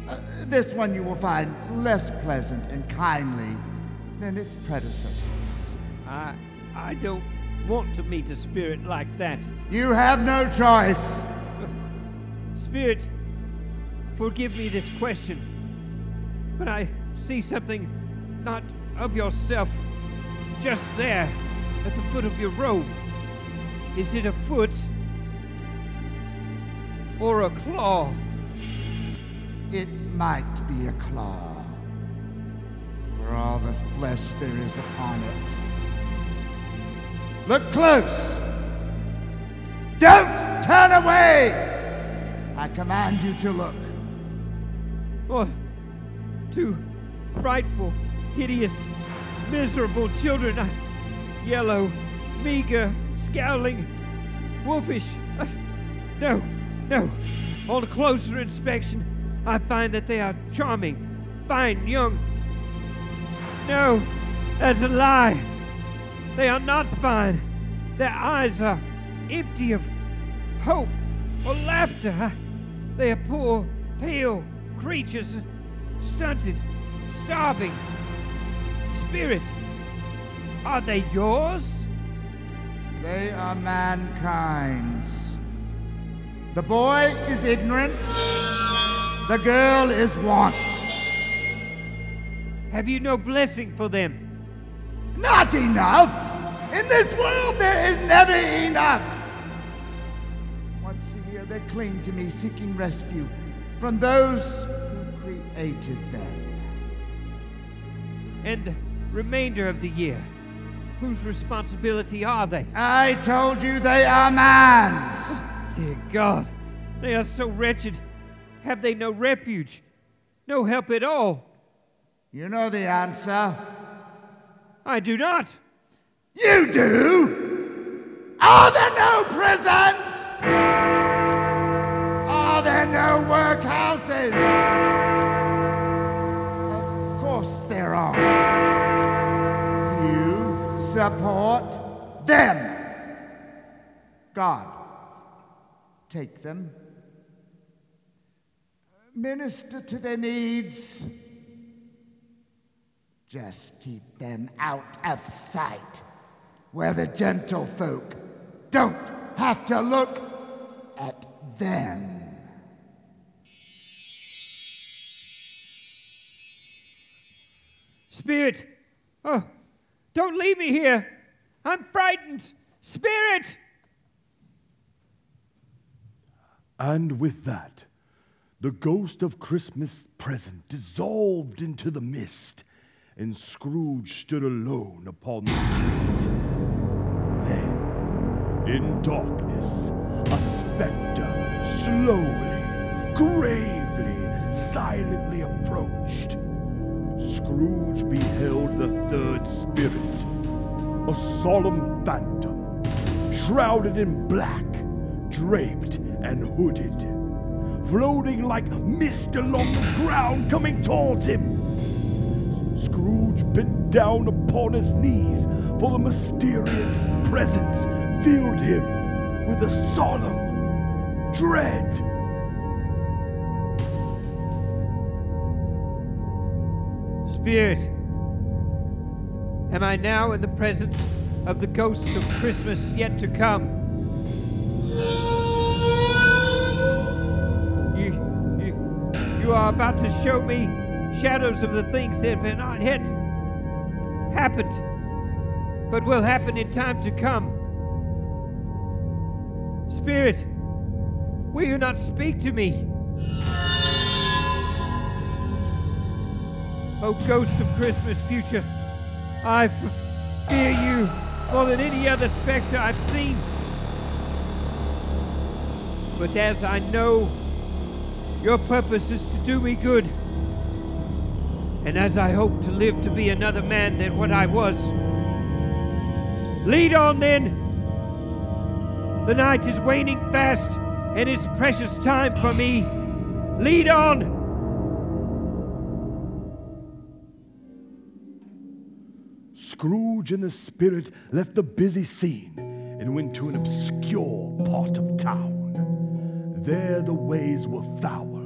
Uh, this one you will find less pleasant and kindly than its predecessors. I, I don't want to meet a spirit like that. You have no choice. Spirit, forgive me this question, but I see something not of yourself just there at the foot of your robe. Is it a foot or a claw? It might be a claw, for all the flesh there is upon it. Look close! Don't turn away! I command you to look. Oh, two frightful, hideous, miserable children. Uh, yellow, meager, scowling, wolfish. Uh, no, no. On closer inspection, I find that they are charming, fine, young. No, that's a lie. They are not fine. Their eyes are empty of hope or laughter. They are poor, pale creatures, stunted, starving. Spirit, are they yours? They are mankind's. The boy is ignorance, the girl is want. Have you no blessing for them? Not enough! In this world, there is never enough! Once a year, they cling to me, seeking rescue from those who created them. And remainder of the year, whose responsibility are they? I told you they are man's! Oh, dear God, they are so wretched. Have they no refuge? No help at all? You know the answer. I do not. You do? Are there no prisons? Are there no workhouses? Of course there are. Them. God, take them. Minister to their needs. Just keep them out of sight, where the gentlefolk don't have to look at them. Spirit! Oh, don't leave me here! I'm frightened! Spirit! And with that, the ghost of Christmas present dissolved into the mist, and Scrooge stood alone upon the street. Then, in darkness, a spectre slowly, gravely, silently approached. Scrooge beheld the third spirit, a solemn phantom, shrouded in black, draped and hooded, floating like mist along the ground, coming towards him. Scrooge bent down upon his knees, for the mysterious presence filled him with a solemn dread. Spirit, am I now in the presence of the ghosts of Christmas yet to come? You, you, you are about to show me shadows of the things that have not yet happened, but will happen in time to come. Spirit, will you not speak to me? O ghost of Christmas future, I fear you more than any other specter I've seen. But as I know your purpose is to do me good, and as I hope to live to be another man than what I was, lead on then. The night is waning fast, and it's precious time for me. Lead on. Scrooge and the spirit left the busy scene and went to an obscure part of town. There the ways were foul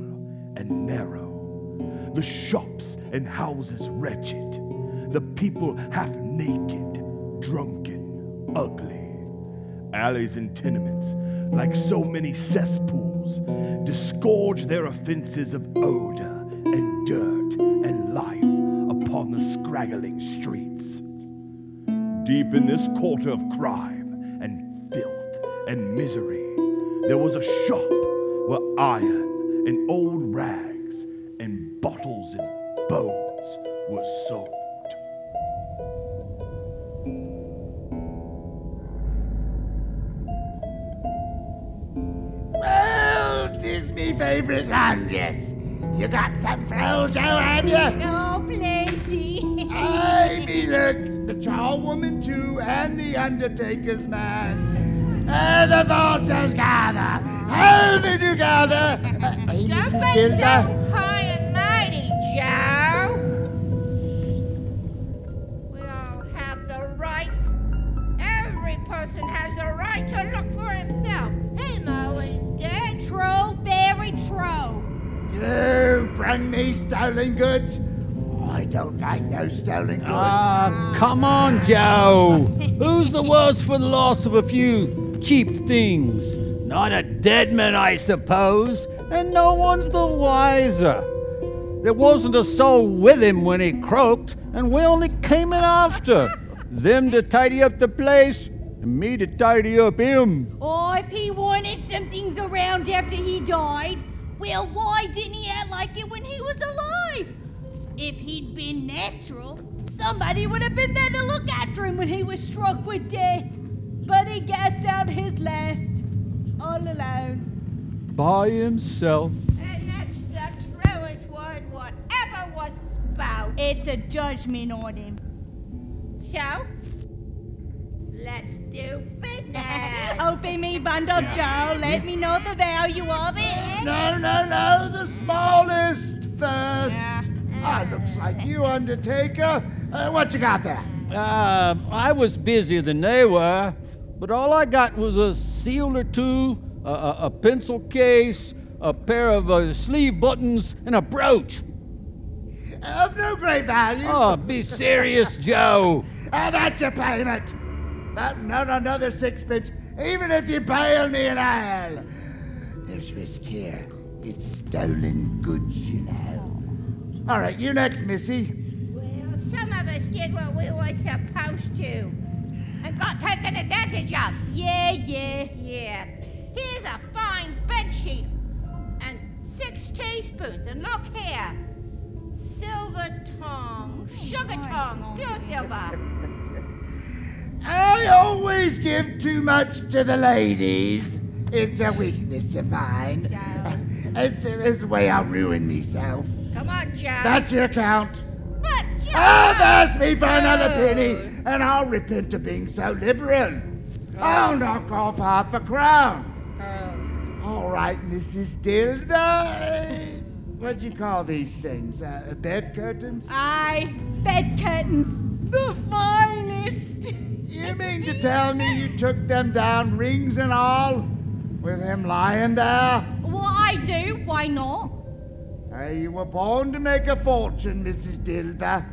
and narrow, the shops and houses wretched, the people half naked, drunken, ugly. Alleys and tenements, like so many cesspools, disgorge their offenses of odor and dirt and life upon the scraggling streets. Deep in this quarter of crime and filth and misery, there was a shop where iron and old rags and bottles and bones were sold. Well, tis me favorite lunges. You got some frill, Joe, oh, have you? Oh, plenty. Aye, me look, the charwoman too, and the undertaker's man. And the vultures gather, do gather. Uh, hey, Don't be so high and mighty, Joe. We all have the rights. Every person has the right to look for himself. Him always dead. True, very true. You bring me stolen goods? I don't like no stolen goods. Ah, come on, Joe. Who's the worse for the loss of a few cheap things? Not a dead man, I suppose, and no one's the wiser. There wasn't a soul with him when he croaked, and we only came in after. Them to tidy up the place, and me to tidy up him. Oh, if he wanted some things around after he died, well, why didn't he act like it when he was alive? If he'd been natural, somebody would have been there to look after him when he was struck with death. But he gassed out his last, all alone. By himself. And that's the truest word whatever was spoke. It's a judgment on him. So, let's do business. Open me bundle, Joe. Let me know the value of it. No, no, no, the smallest first. Ah, looks like you, Undertaker. Uh, what you got there? Uh, I was busier than they were, but all I got was a seal or two, a, a, a pencil case, a pair of uh, sleeve buttons, and a brooch. Of no great value. Oh, be serious, Joe. And that's your payment. But not another sixpence, even if you bail me in hell. There's risk here. It's stolen goods, you know. All right, you next, Missy. Well, some of us did what we were supposed to and got taken advantage of. Yeah, yeah, yeah. Here's a fine bed sheet and six teaspoons. And look here silver tongs, oh, sugar tongs, pure silver. I always give too much to the ladies. It's a weakness of mine. It's, it's the way I ruin myself. Come on, Joe. That's your count. But, Joe. Oh, ask me for another penny, and I'll repent of being so liberal. I'll knock off half a crown. All right, Mrs. Dilber. What do you call these things? Uh, bed curtains? Aye, bed curtains. The finest. You mean to tell me you took them down, rings and all, with him lying there? Well, I do. Why not? Uh, you were born to make a fortune, Mrs. Dilber.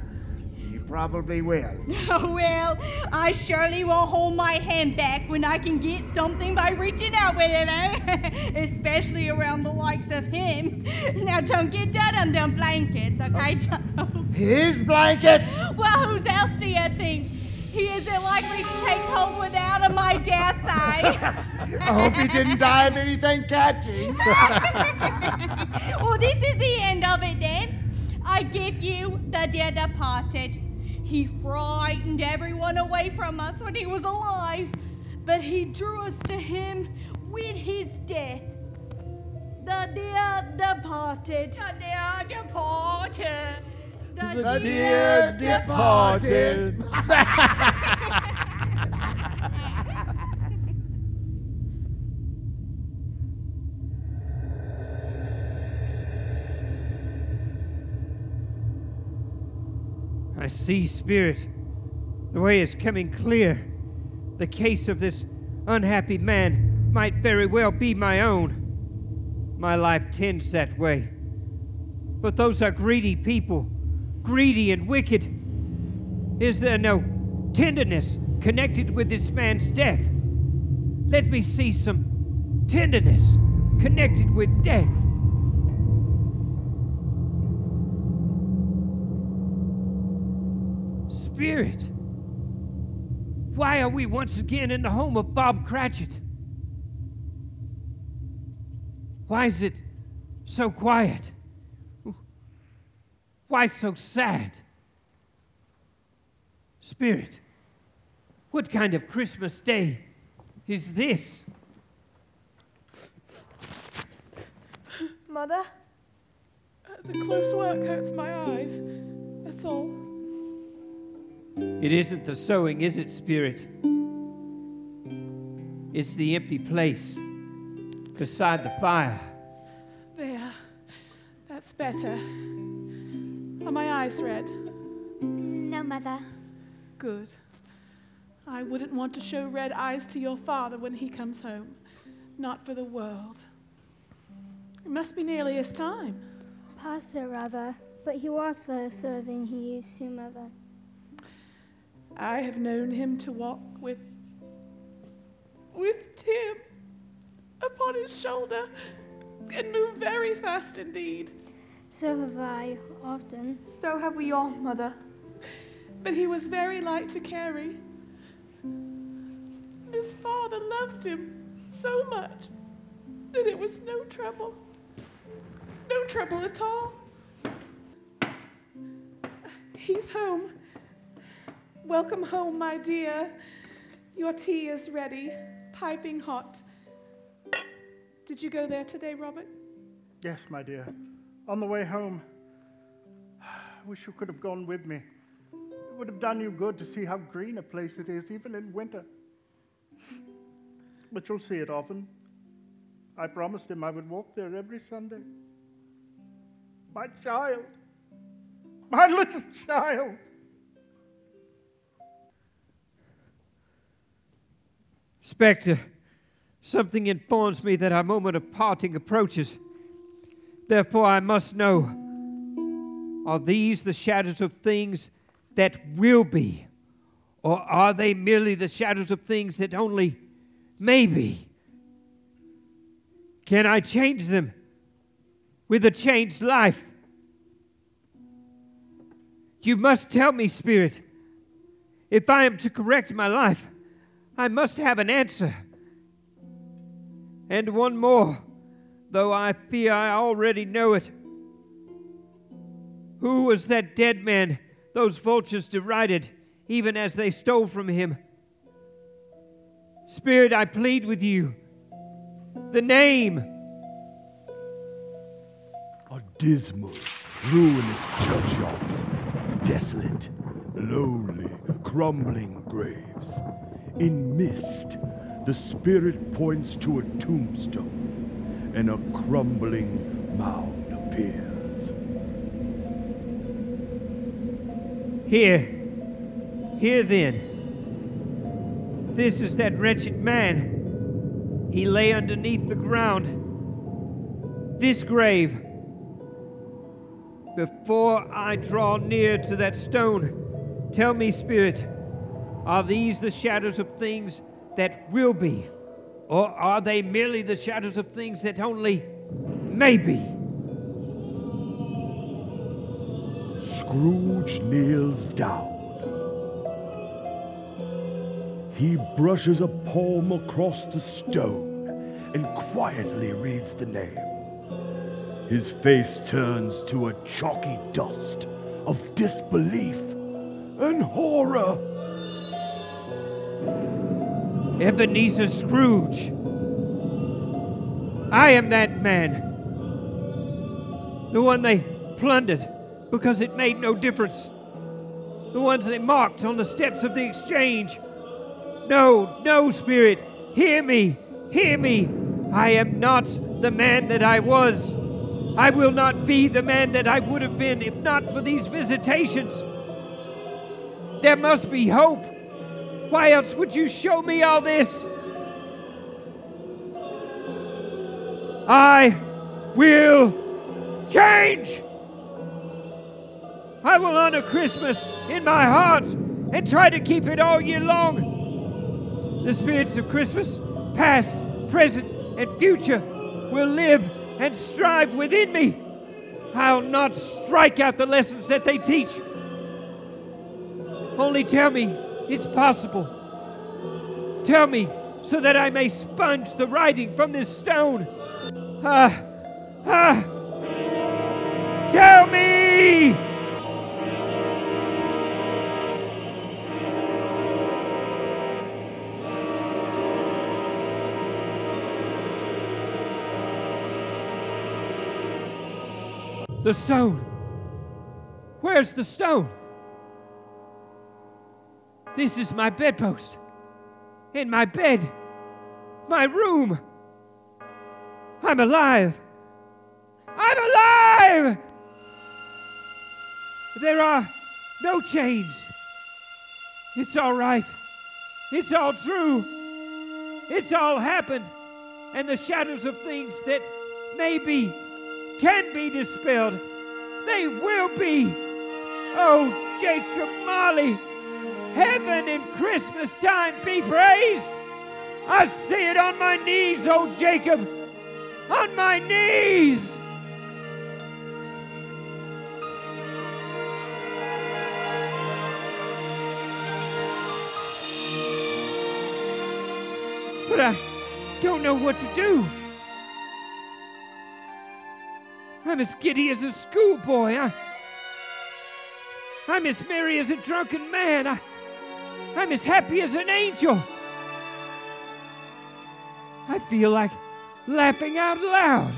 You probably will. Oh, well, I surely will hold my hand back when I can get something by reaching out with it, eh? Especially around the likes of him. Now, don't get down on them blankets, okay, Joe? His blankets? Well, whose else do you think? He isn't likely to take home without him, my dare say. I hope he didn't die of anything catching. well, this is the end of it then. I give you the dear departed. He frightened everyone away from us when he was alive, but he drew us to him with his death. The dear departed. The dear departed. The dear departed. I see, Spirit. The way is coming clear. The case of this unhappy man might very well be my own. My life tends that way. But those are greedy people, greedy and wicked. Is there no tenderness connected with this man's death? Let me see some tenderness connected with death. Spirit, why are we once again in the home of Bob Cratchit? Why is it so quiet? Why so sad? Spirit, what kind of Christmas day is this? Mother, uh, the close work hurts my eyes. That's all. It isn't the sewing, is it, Spirit? It's the empty place beside the fire. There. That's better. Are my eyes red? No, Mother. Good. I wouldn't want to show red eyes to your father when he comes home. Not for the world. It must be nearly his time. Past so, rather, but he walks lesser than he used to, Mother. I have known him to walk with with Tim upon his shoulder and move very fast indeed. So have I, often. So have we all, Mother. But he was very light to carry. His father loved him so much that it was no trouble. No trouble at all. He's home. Welcome home, my dear. Your tea is ready, piping hot. Did you go there today, Robert? Yes, my dear. On the way home. I wish you could have gone with me. It would have done you good to see how green a place it is, even in winter. But you'll see it often. I promised him I would walk there every Sunday. My child. My little child. Spectre, something informs me that our moment of parting approaches. Therefore, I must know are these the shadows of things that will be? Or are they merely the shadows of things that only may be? Can I change them with a changed life? You must tell me, Spirit, if I am to correct my life, I must have an answer. And one more, though I fear I already know it. Who was that dead man those vultures derided, even as they stole from him? Spirit, I plead with you. The name. A dismal, ruinous churchyard. Desolate, lonely, crumbling graves. In mist, the spirit points to a tombstone, and a crumbling mound appears. Here, here then. This is that wretched man. He lay underneath the ground. This grave. Before I draw near to that stone, tell me, Spirit, are these the shadows of things that will be? Or are they merely the shadows of things that only maybe? Scrooge kneels down. He brushes a palm across the stone and quietly reads the name. His face turns to a chalky dust of disbelief and horror. Ebenezer Scrooge. I am that man. The one they plundered because it made no difference. The ones they mocked on the steps of the exchange. No, no, Spirit, hear me, hear me. I am not the man that I was. I will not be the man that I would have been if not for these visitations. There must be hope. Why else would you show me all this? I will change. I will honor Christmas in my heart and try to keep it all year long. The spirits of Christmas, past, present, and future, will live and strive within me. I'll not strike out the lessons that they teach. Only tell me it's possible. Tell me so that I may sponge the writing from this stone. Ah, ah. Tell me! The stone. Where's the stone? This is my bedpost. In my bed. My room. I'm alive. I'm alive! There are no chains. It's all right. It's all true. It's all happened. And the shadows of things that maybe can be dispelled, they will be. Oh, Jacob Marley, heaven in Christmas time be praised. I see it on my knees, oh Jacob, on my knees. But I don't know what to do. I'm as giddy as a schoolboy. I, I'm as merry as a drunken man. I, I'm as happy as an angel. I feel like laughing out loud.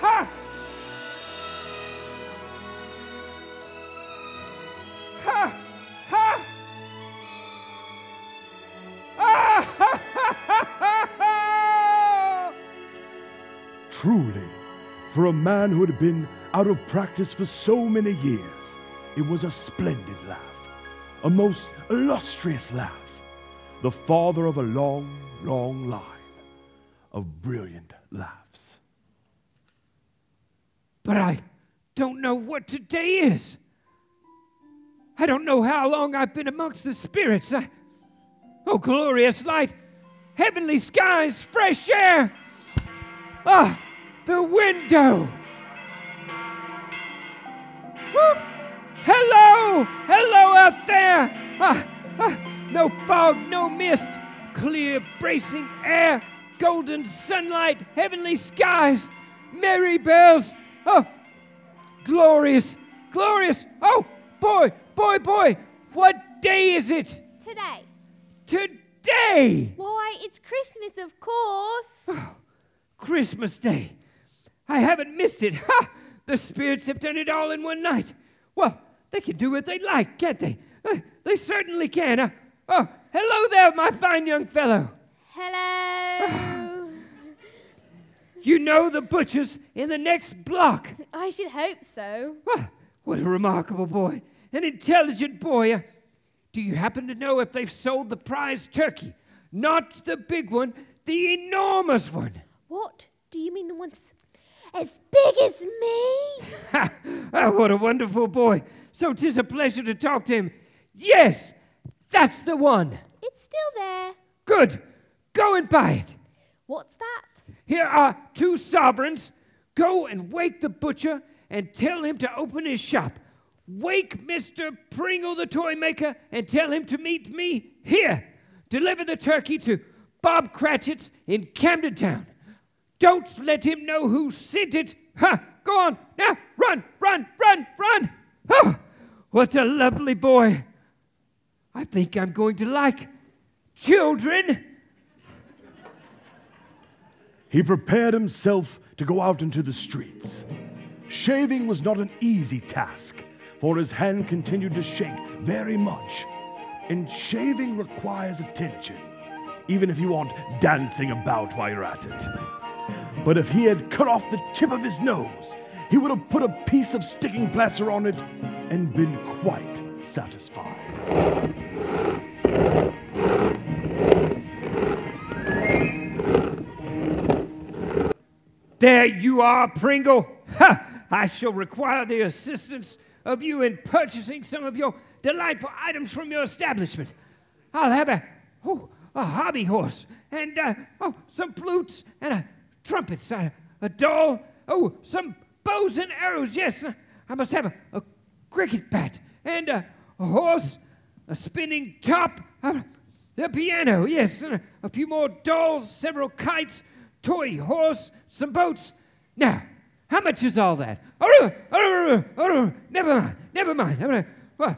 Ha! Ha! Ha! Ah! Ha! Ha! Ha! Ha! ha! Truly, for a man who had been out of practice for so many years, it was a splendid laugh, a most illustrious laugh, the father of a long, long line of brilliant laughs. But I don't know what today is. I don't know how long I've been amongst the spirits. I, oh, glorious light, heavenly skies, fresh air. Ah, the window. Whoop. Hello, hello out there. Ah, ah, no fog, no mist, clear, bracing air, golden sunlight, heavenly skies, merry bells. Oh, glorious, glorious. Oh, boy, boy, boy, what day is it? Today. Today! Why, it's Christmas, of course. Christmas Day. I haven't missed it. Ha! The spirits have done it all in one night. Well, they can do what they like, can't they? Uh, they certainly can. Uh, oh, hello there, my fine young fellow. Hello. You know the butcher's in the next block. I should hope so. Well, what a remarkable boy. An intelligent boy. Uh, do you happen to know if they've sold the prize turkey? Not the big one, the enormous one. What? Do you mean the ones as big as me? Ha! Ah, what a wonderful boy. So 'tis a pleasure to talk to him. Yes, that's the one. It's still there. Good. Go and buy it. What's that? Here are two sovereigns. Go and wake the butcher and tell him to open his shop. Wake Mr. Pringle the toy maker and tell him to meet me here. Deliver the turkey to Bob Cratchit's in Camden Town. Don't let him know who sent it. Ha! Go on. Now, run, run, run, run. What a lovely boy. I think I'm going to like children. He prepared himself to go out into the streets. Shaving was not an easy task, for his hand continued to shake very much. And shaving requires attention, even if you aren't dancing about while you're at it. But if he had cut off the tip of his nose, he would have put a piece of sticking plaster on it and been quite satisfied. There you are, Pringle. Ha! I shall require the assistance of you in purchasing some of your delightful items from your establishment. I'll have a, oh, a hobby horse and uh, oh, some flutes and a trumpets, uh, a doll, oh, some bows and arrows. Yes, I must have a, a cricket bat and a, a horse, a spinning top, a, a piano. Yes, a, a few more dolls, several kites, toy horse, some boats. Now, how much is all that? Oh, oh, oh, oh, never mind, never mind. Never mind.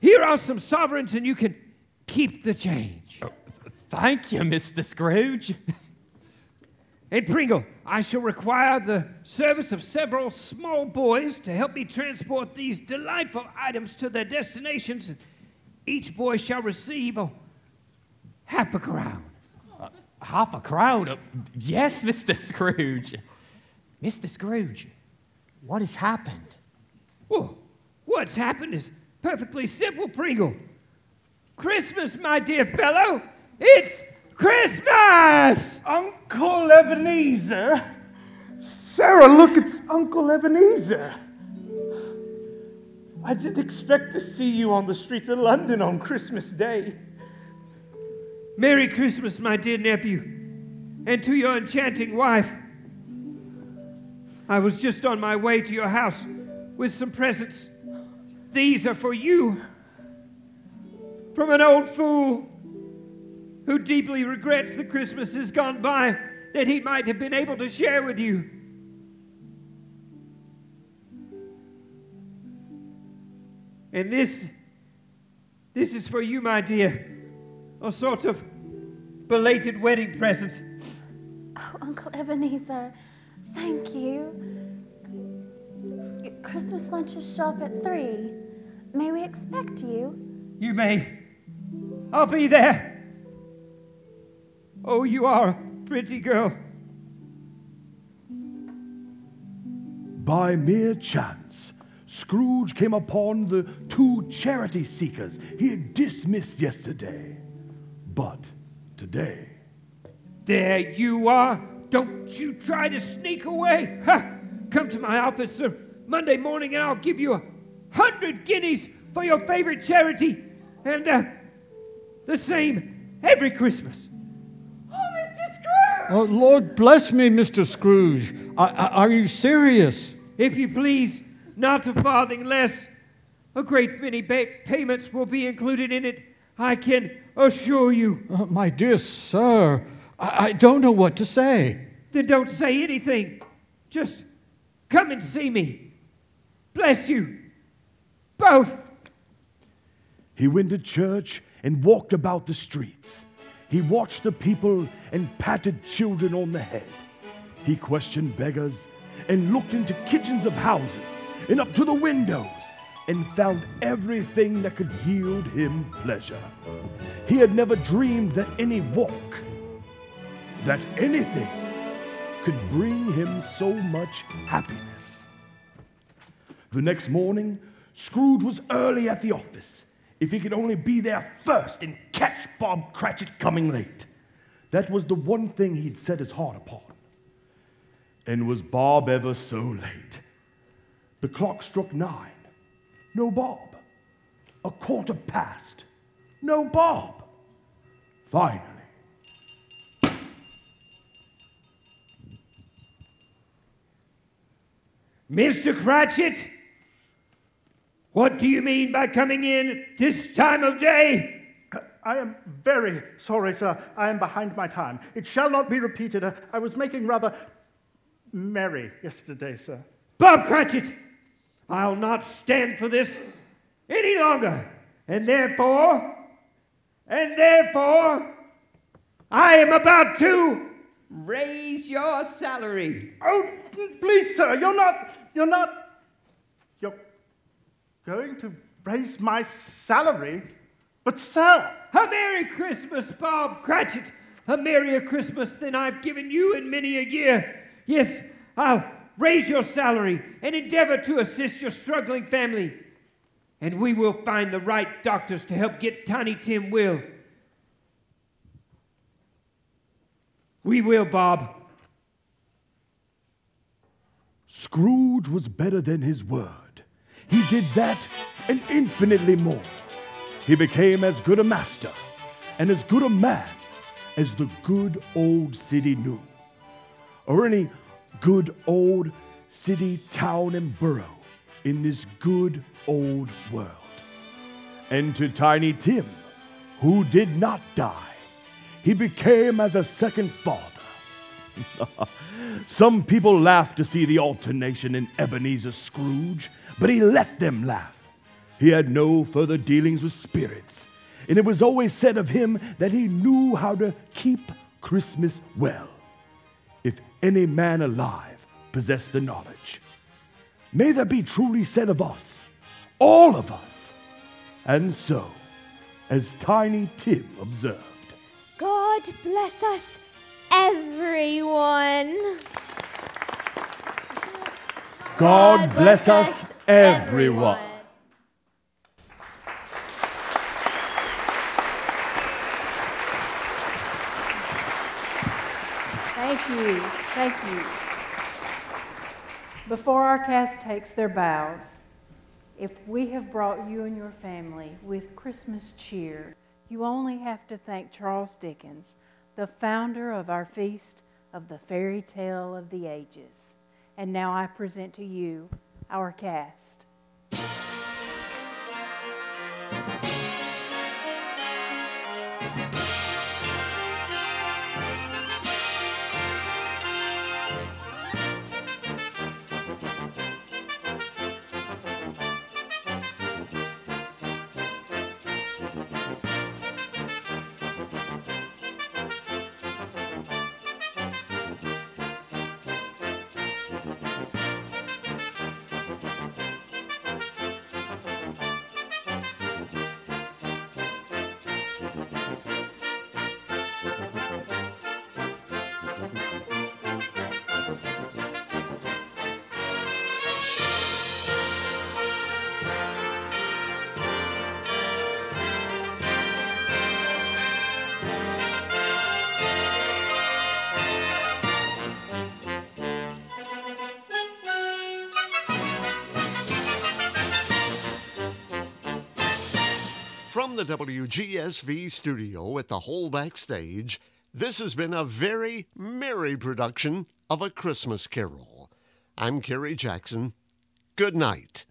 Here are some sovereigns, and you can keep the change. Thank you, Mr. Scrooge. And Pringle, I shall require the service of several small boys to help me transport these delightful items to their destinations. Each boy shall receive a half a crown. Uh, half a crown? Uh, yes, Mr. Scrooge. Mr. Scrooge, what has happened? Well, what's happened is perfectly simple, Pringle. Christmas, my dear fellow. It's Christmas! Uncle Ebenezer? Sarah, look, it's Uncle Ebenezer. I didn't expect to see you on the streets of London on Christmas Day. Merry Christmas, my dear nephew, and to your enchanting wife. I was just on my way to your house with some presents. These are for you from an old fool who deeply regrets the Christmases gone by that he might have been able to share with you. And this, this is for you, my dear, a sort of belated wedding present. Oh, Uncle Ebenezer, thank you. Your Christmas lunches show up at three. May we expect you? You may. I'll be there. Oh, you are a pretty girl. By mere chance, Scrooge came upon the two charity seekers he had dismissed yesterday. But today. There you are. Don't you try to sneak away. Ha! Come to my office, sir, Monday morning, and I'll give you a hundred guineas for your favorite charity, and uh, the same every Christmas. Oh, Lord bless me, Mr. Scrooge. I, I, are you serious? If you please, not a farthing less. A great many ba- payments will be included in it, I can assure you. Uh, my dear sir, I, I don't know what to say. Then don't say anything. Just come and see me. Bless you. Both. He went to church and walked about the streets. He watched the people and patted children on the head. He questioned beggars and looked into kitchens of houses and up to the windows and found everything that could yield him pleasure. He had never dreamed that any walk, that anything, could bring him so much happiness. The next morning, Scrooge was early at the office. If he could only be there first and catch Bob Cratchit coming late. That was the one thing he'd set his heart upon. And was Bob ever so late? The clock struck nine. No Bob. A quarter past. No Bob. Finally. Mr. Cratchit, what do you mean by coming in at this time of day? I am very sorry, sir. I am behind my time. It shall not be repeated. I was making rather merry yesterday, sir. Bob Cratchit, I'll not stand for this any longer. And therefore, and therefore, I am about to raise your salary. Oh, please, sir, you're not, you're not, you're going to raise my salary? But, sir. A Merry Christmas, Bob Cratchit. A merrier Christmas than I've given you in many a year. Yes, I'll raise your salary and endeavor to assist your struggling family. And we will find the right doctors to help get Tiny Tim well. We will, Bob. Scrooge was better than his word. He did that and infinitely more. He became as good a master and as good a man as the good old city knew, or any good old city, town, and borough in this good old world. And to Tiny Tim, who did not die, he became as a second father. Some people laugh to see the alternation in Ebenezer Scrooge, but he let them laugh. He had no further dealings with spirits, and it was always said of him that he knew how to keep Christmas well. If any man alive possessed the knowledge, may that be truly said of us, all of us. And so, as Tiny Tim observed, God bless us, everyone. God bless us, everyone. Thank you. Thank you. Before our cast takes their bows, if we have brought you and your family with Christmas cheer, you only have to thank Charles Dickens, the founder of our feast of the fairy tale of the ages. And now I present to you our cast. WGSV studio at the Whole Backstage, this has been a very merry production of A Christmas Carol. I'm Kerry Jackson. Good night.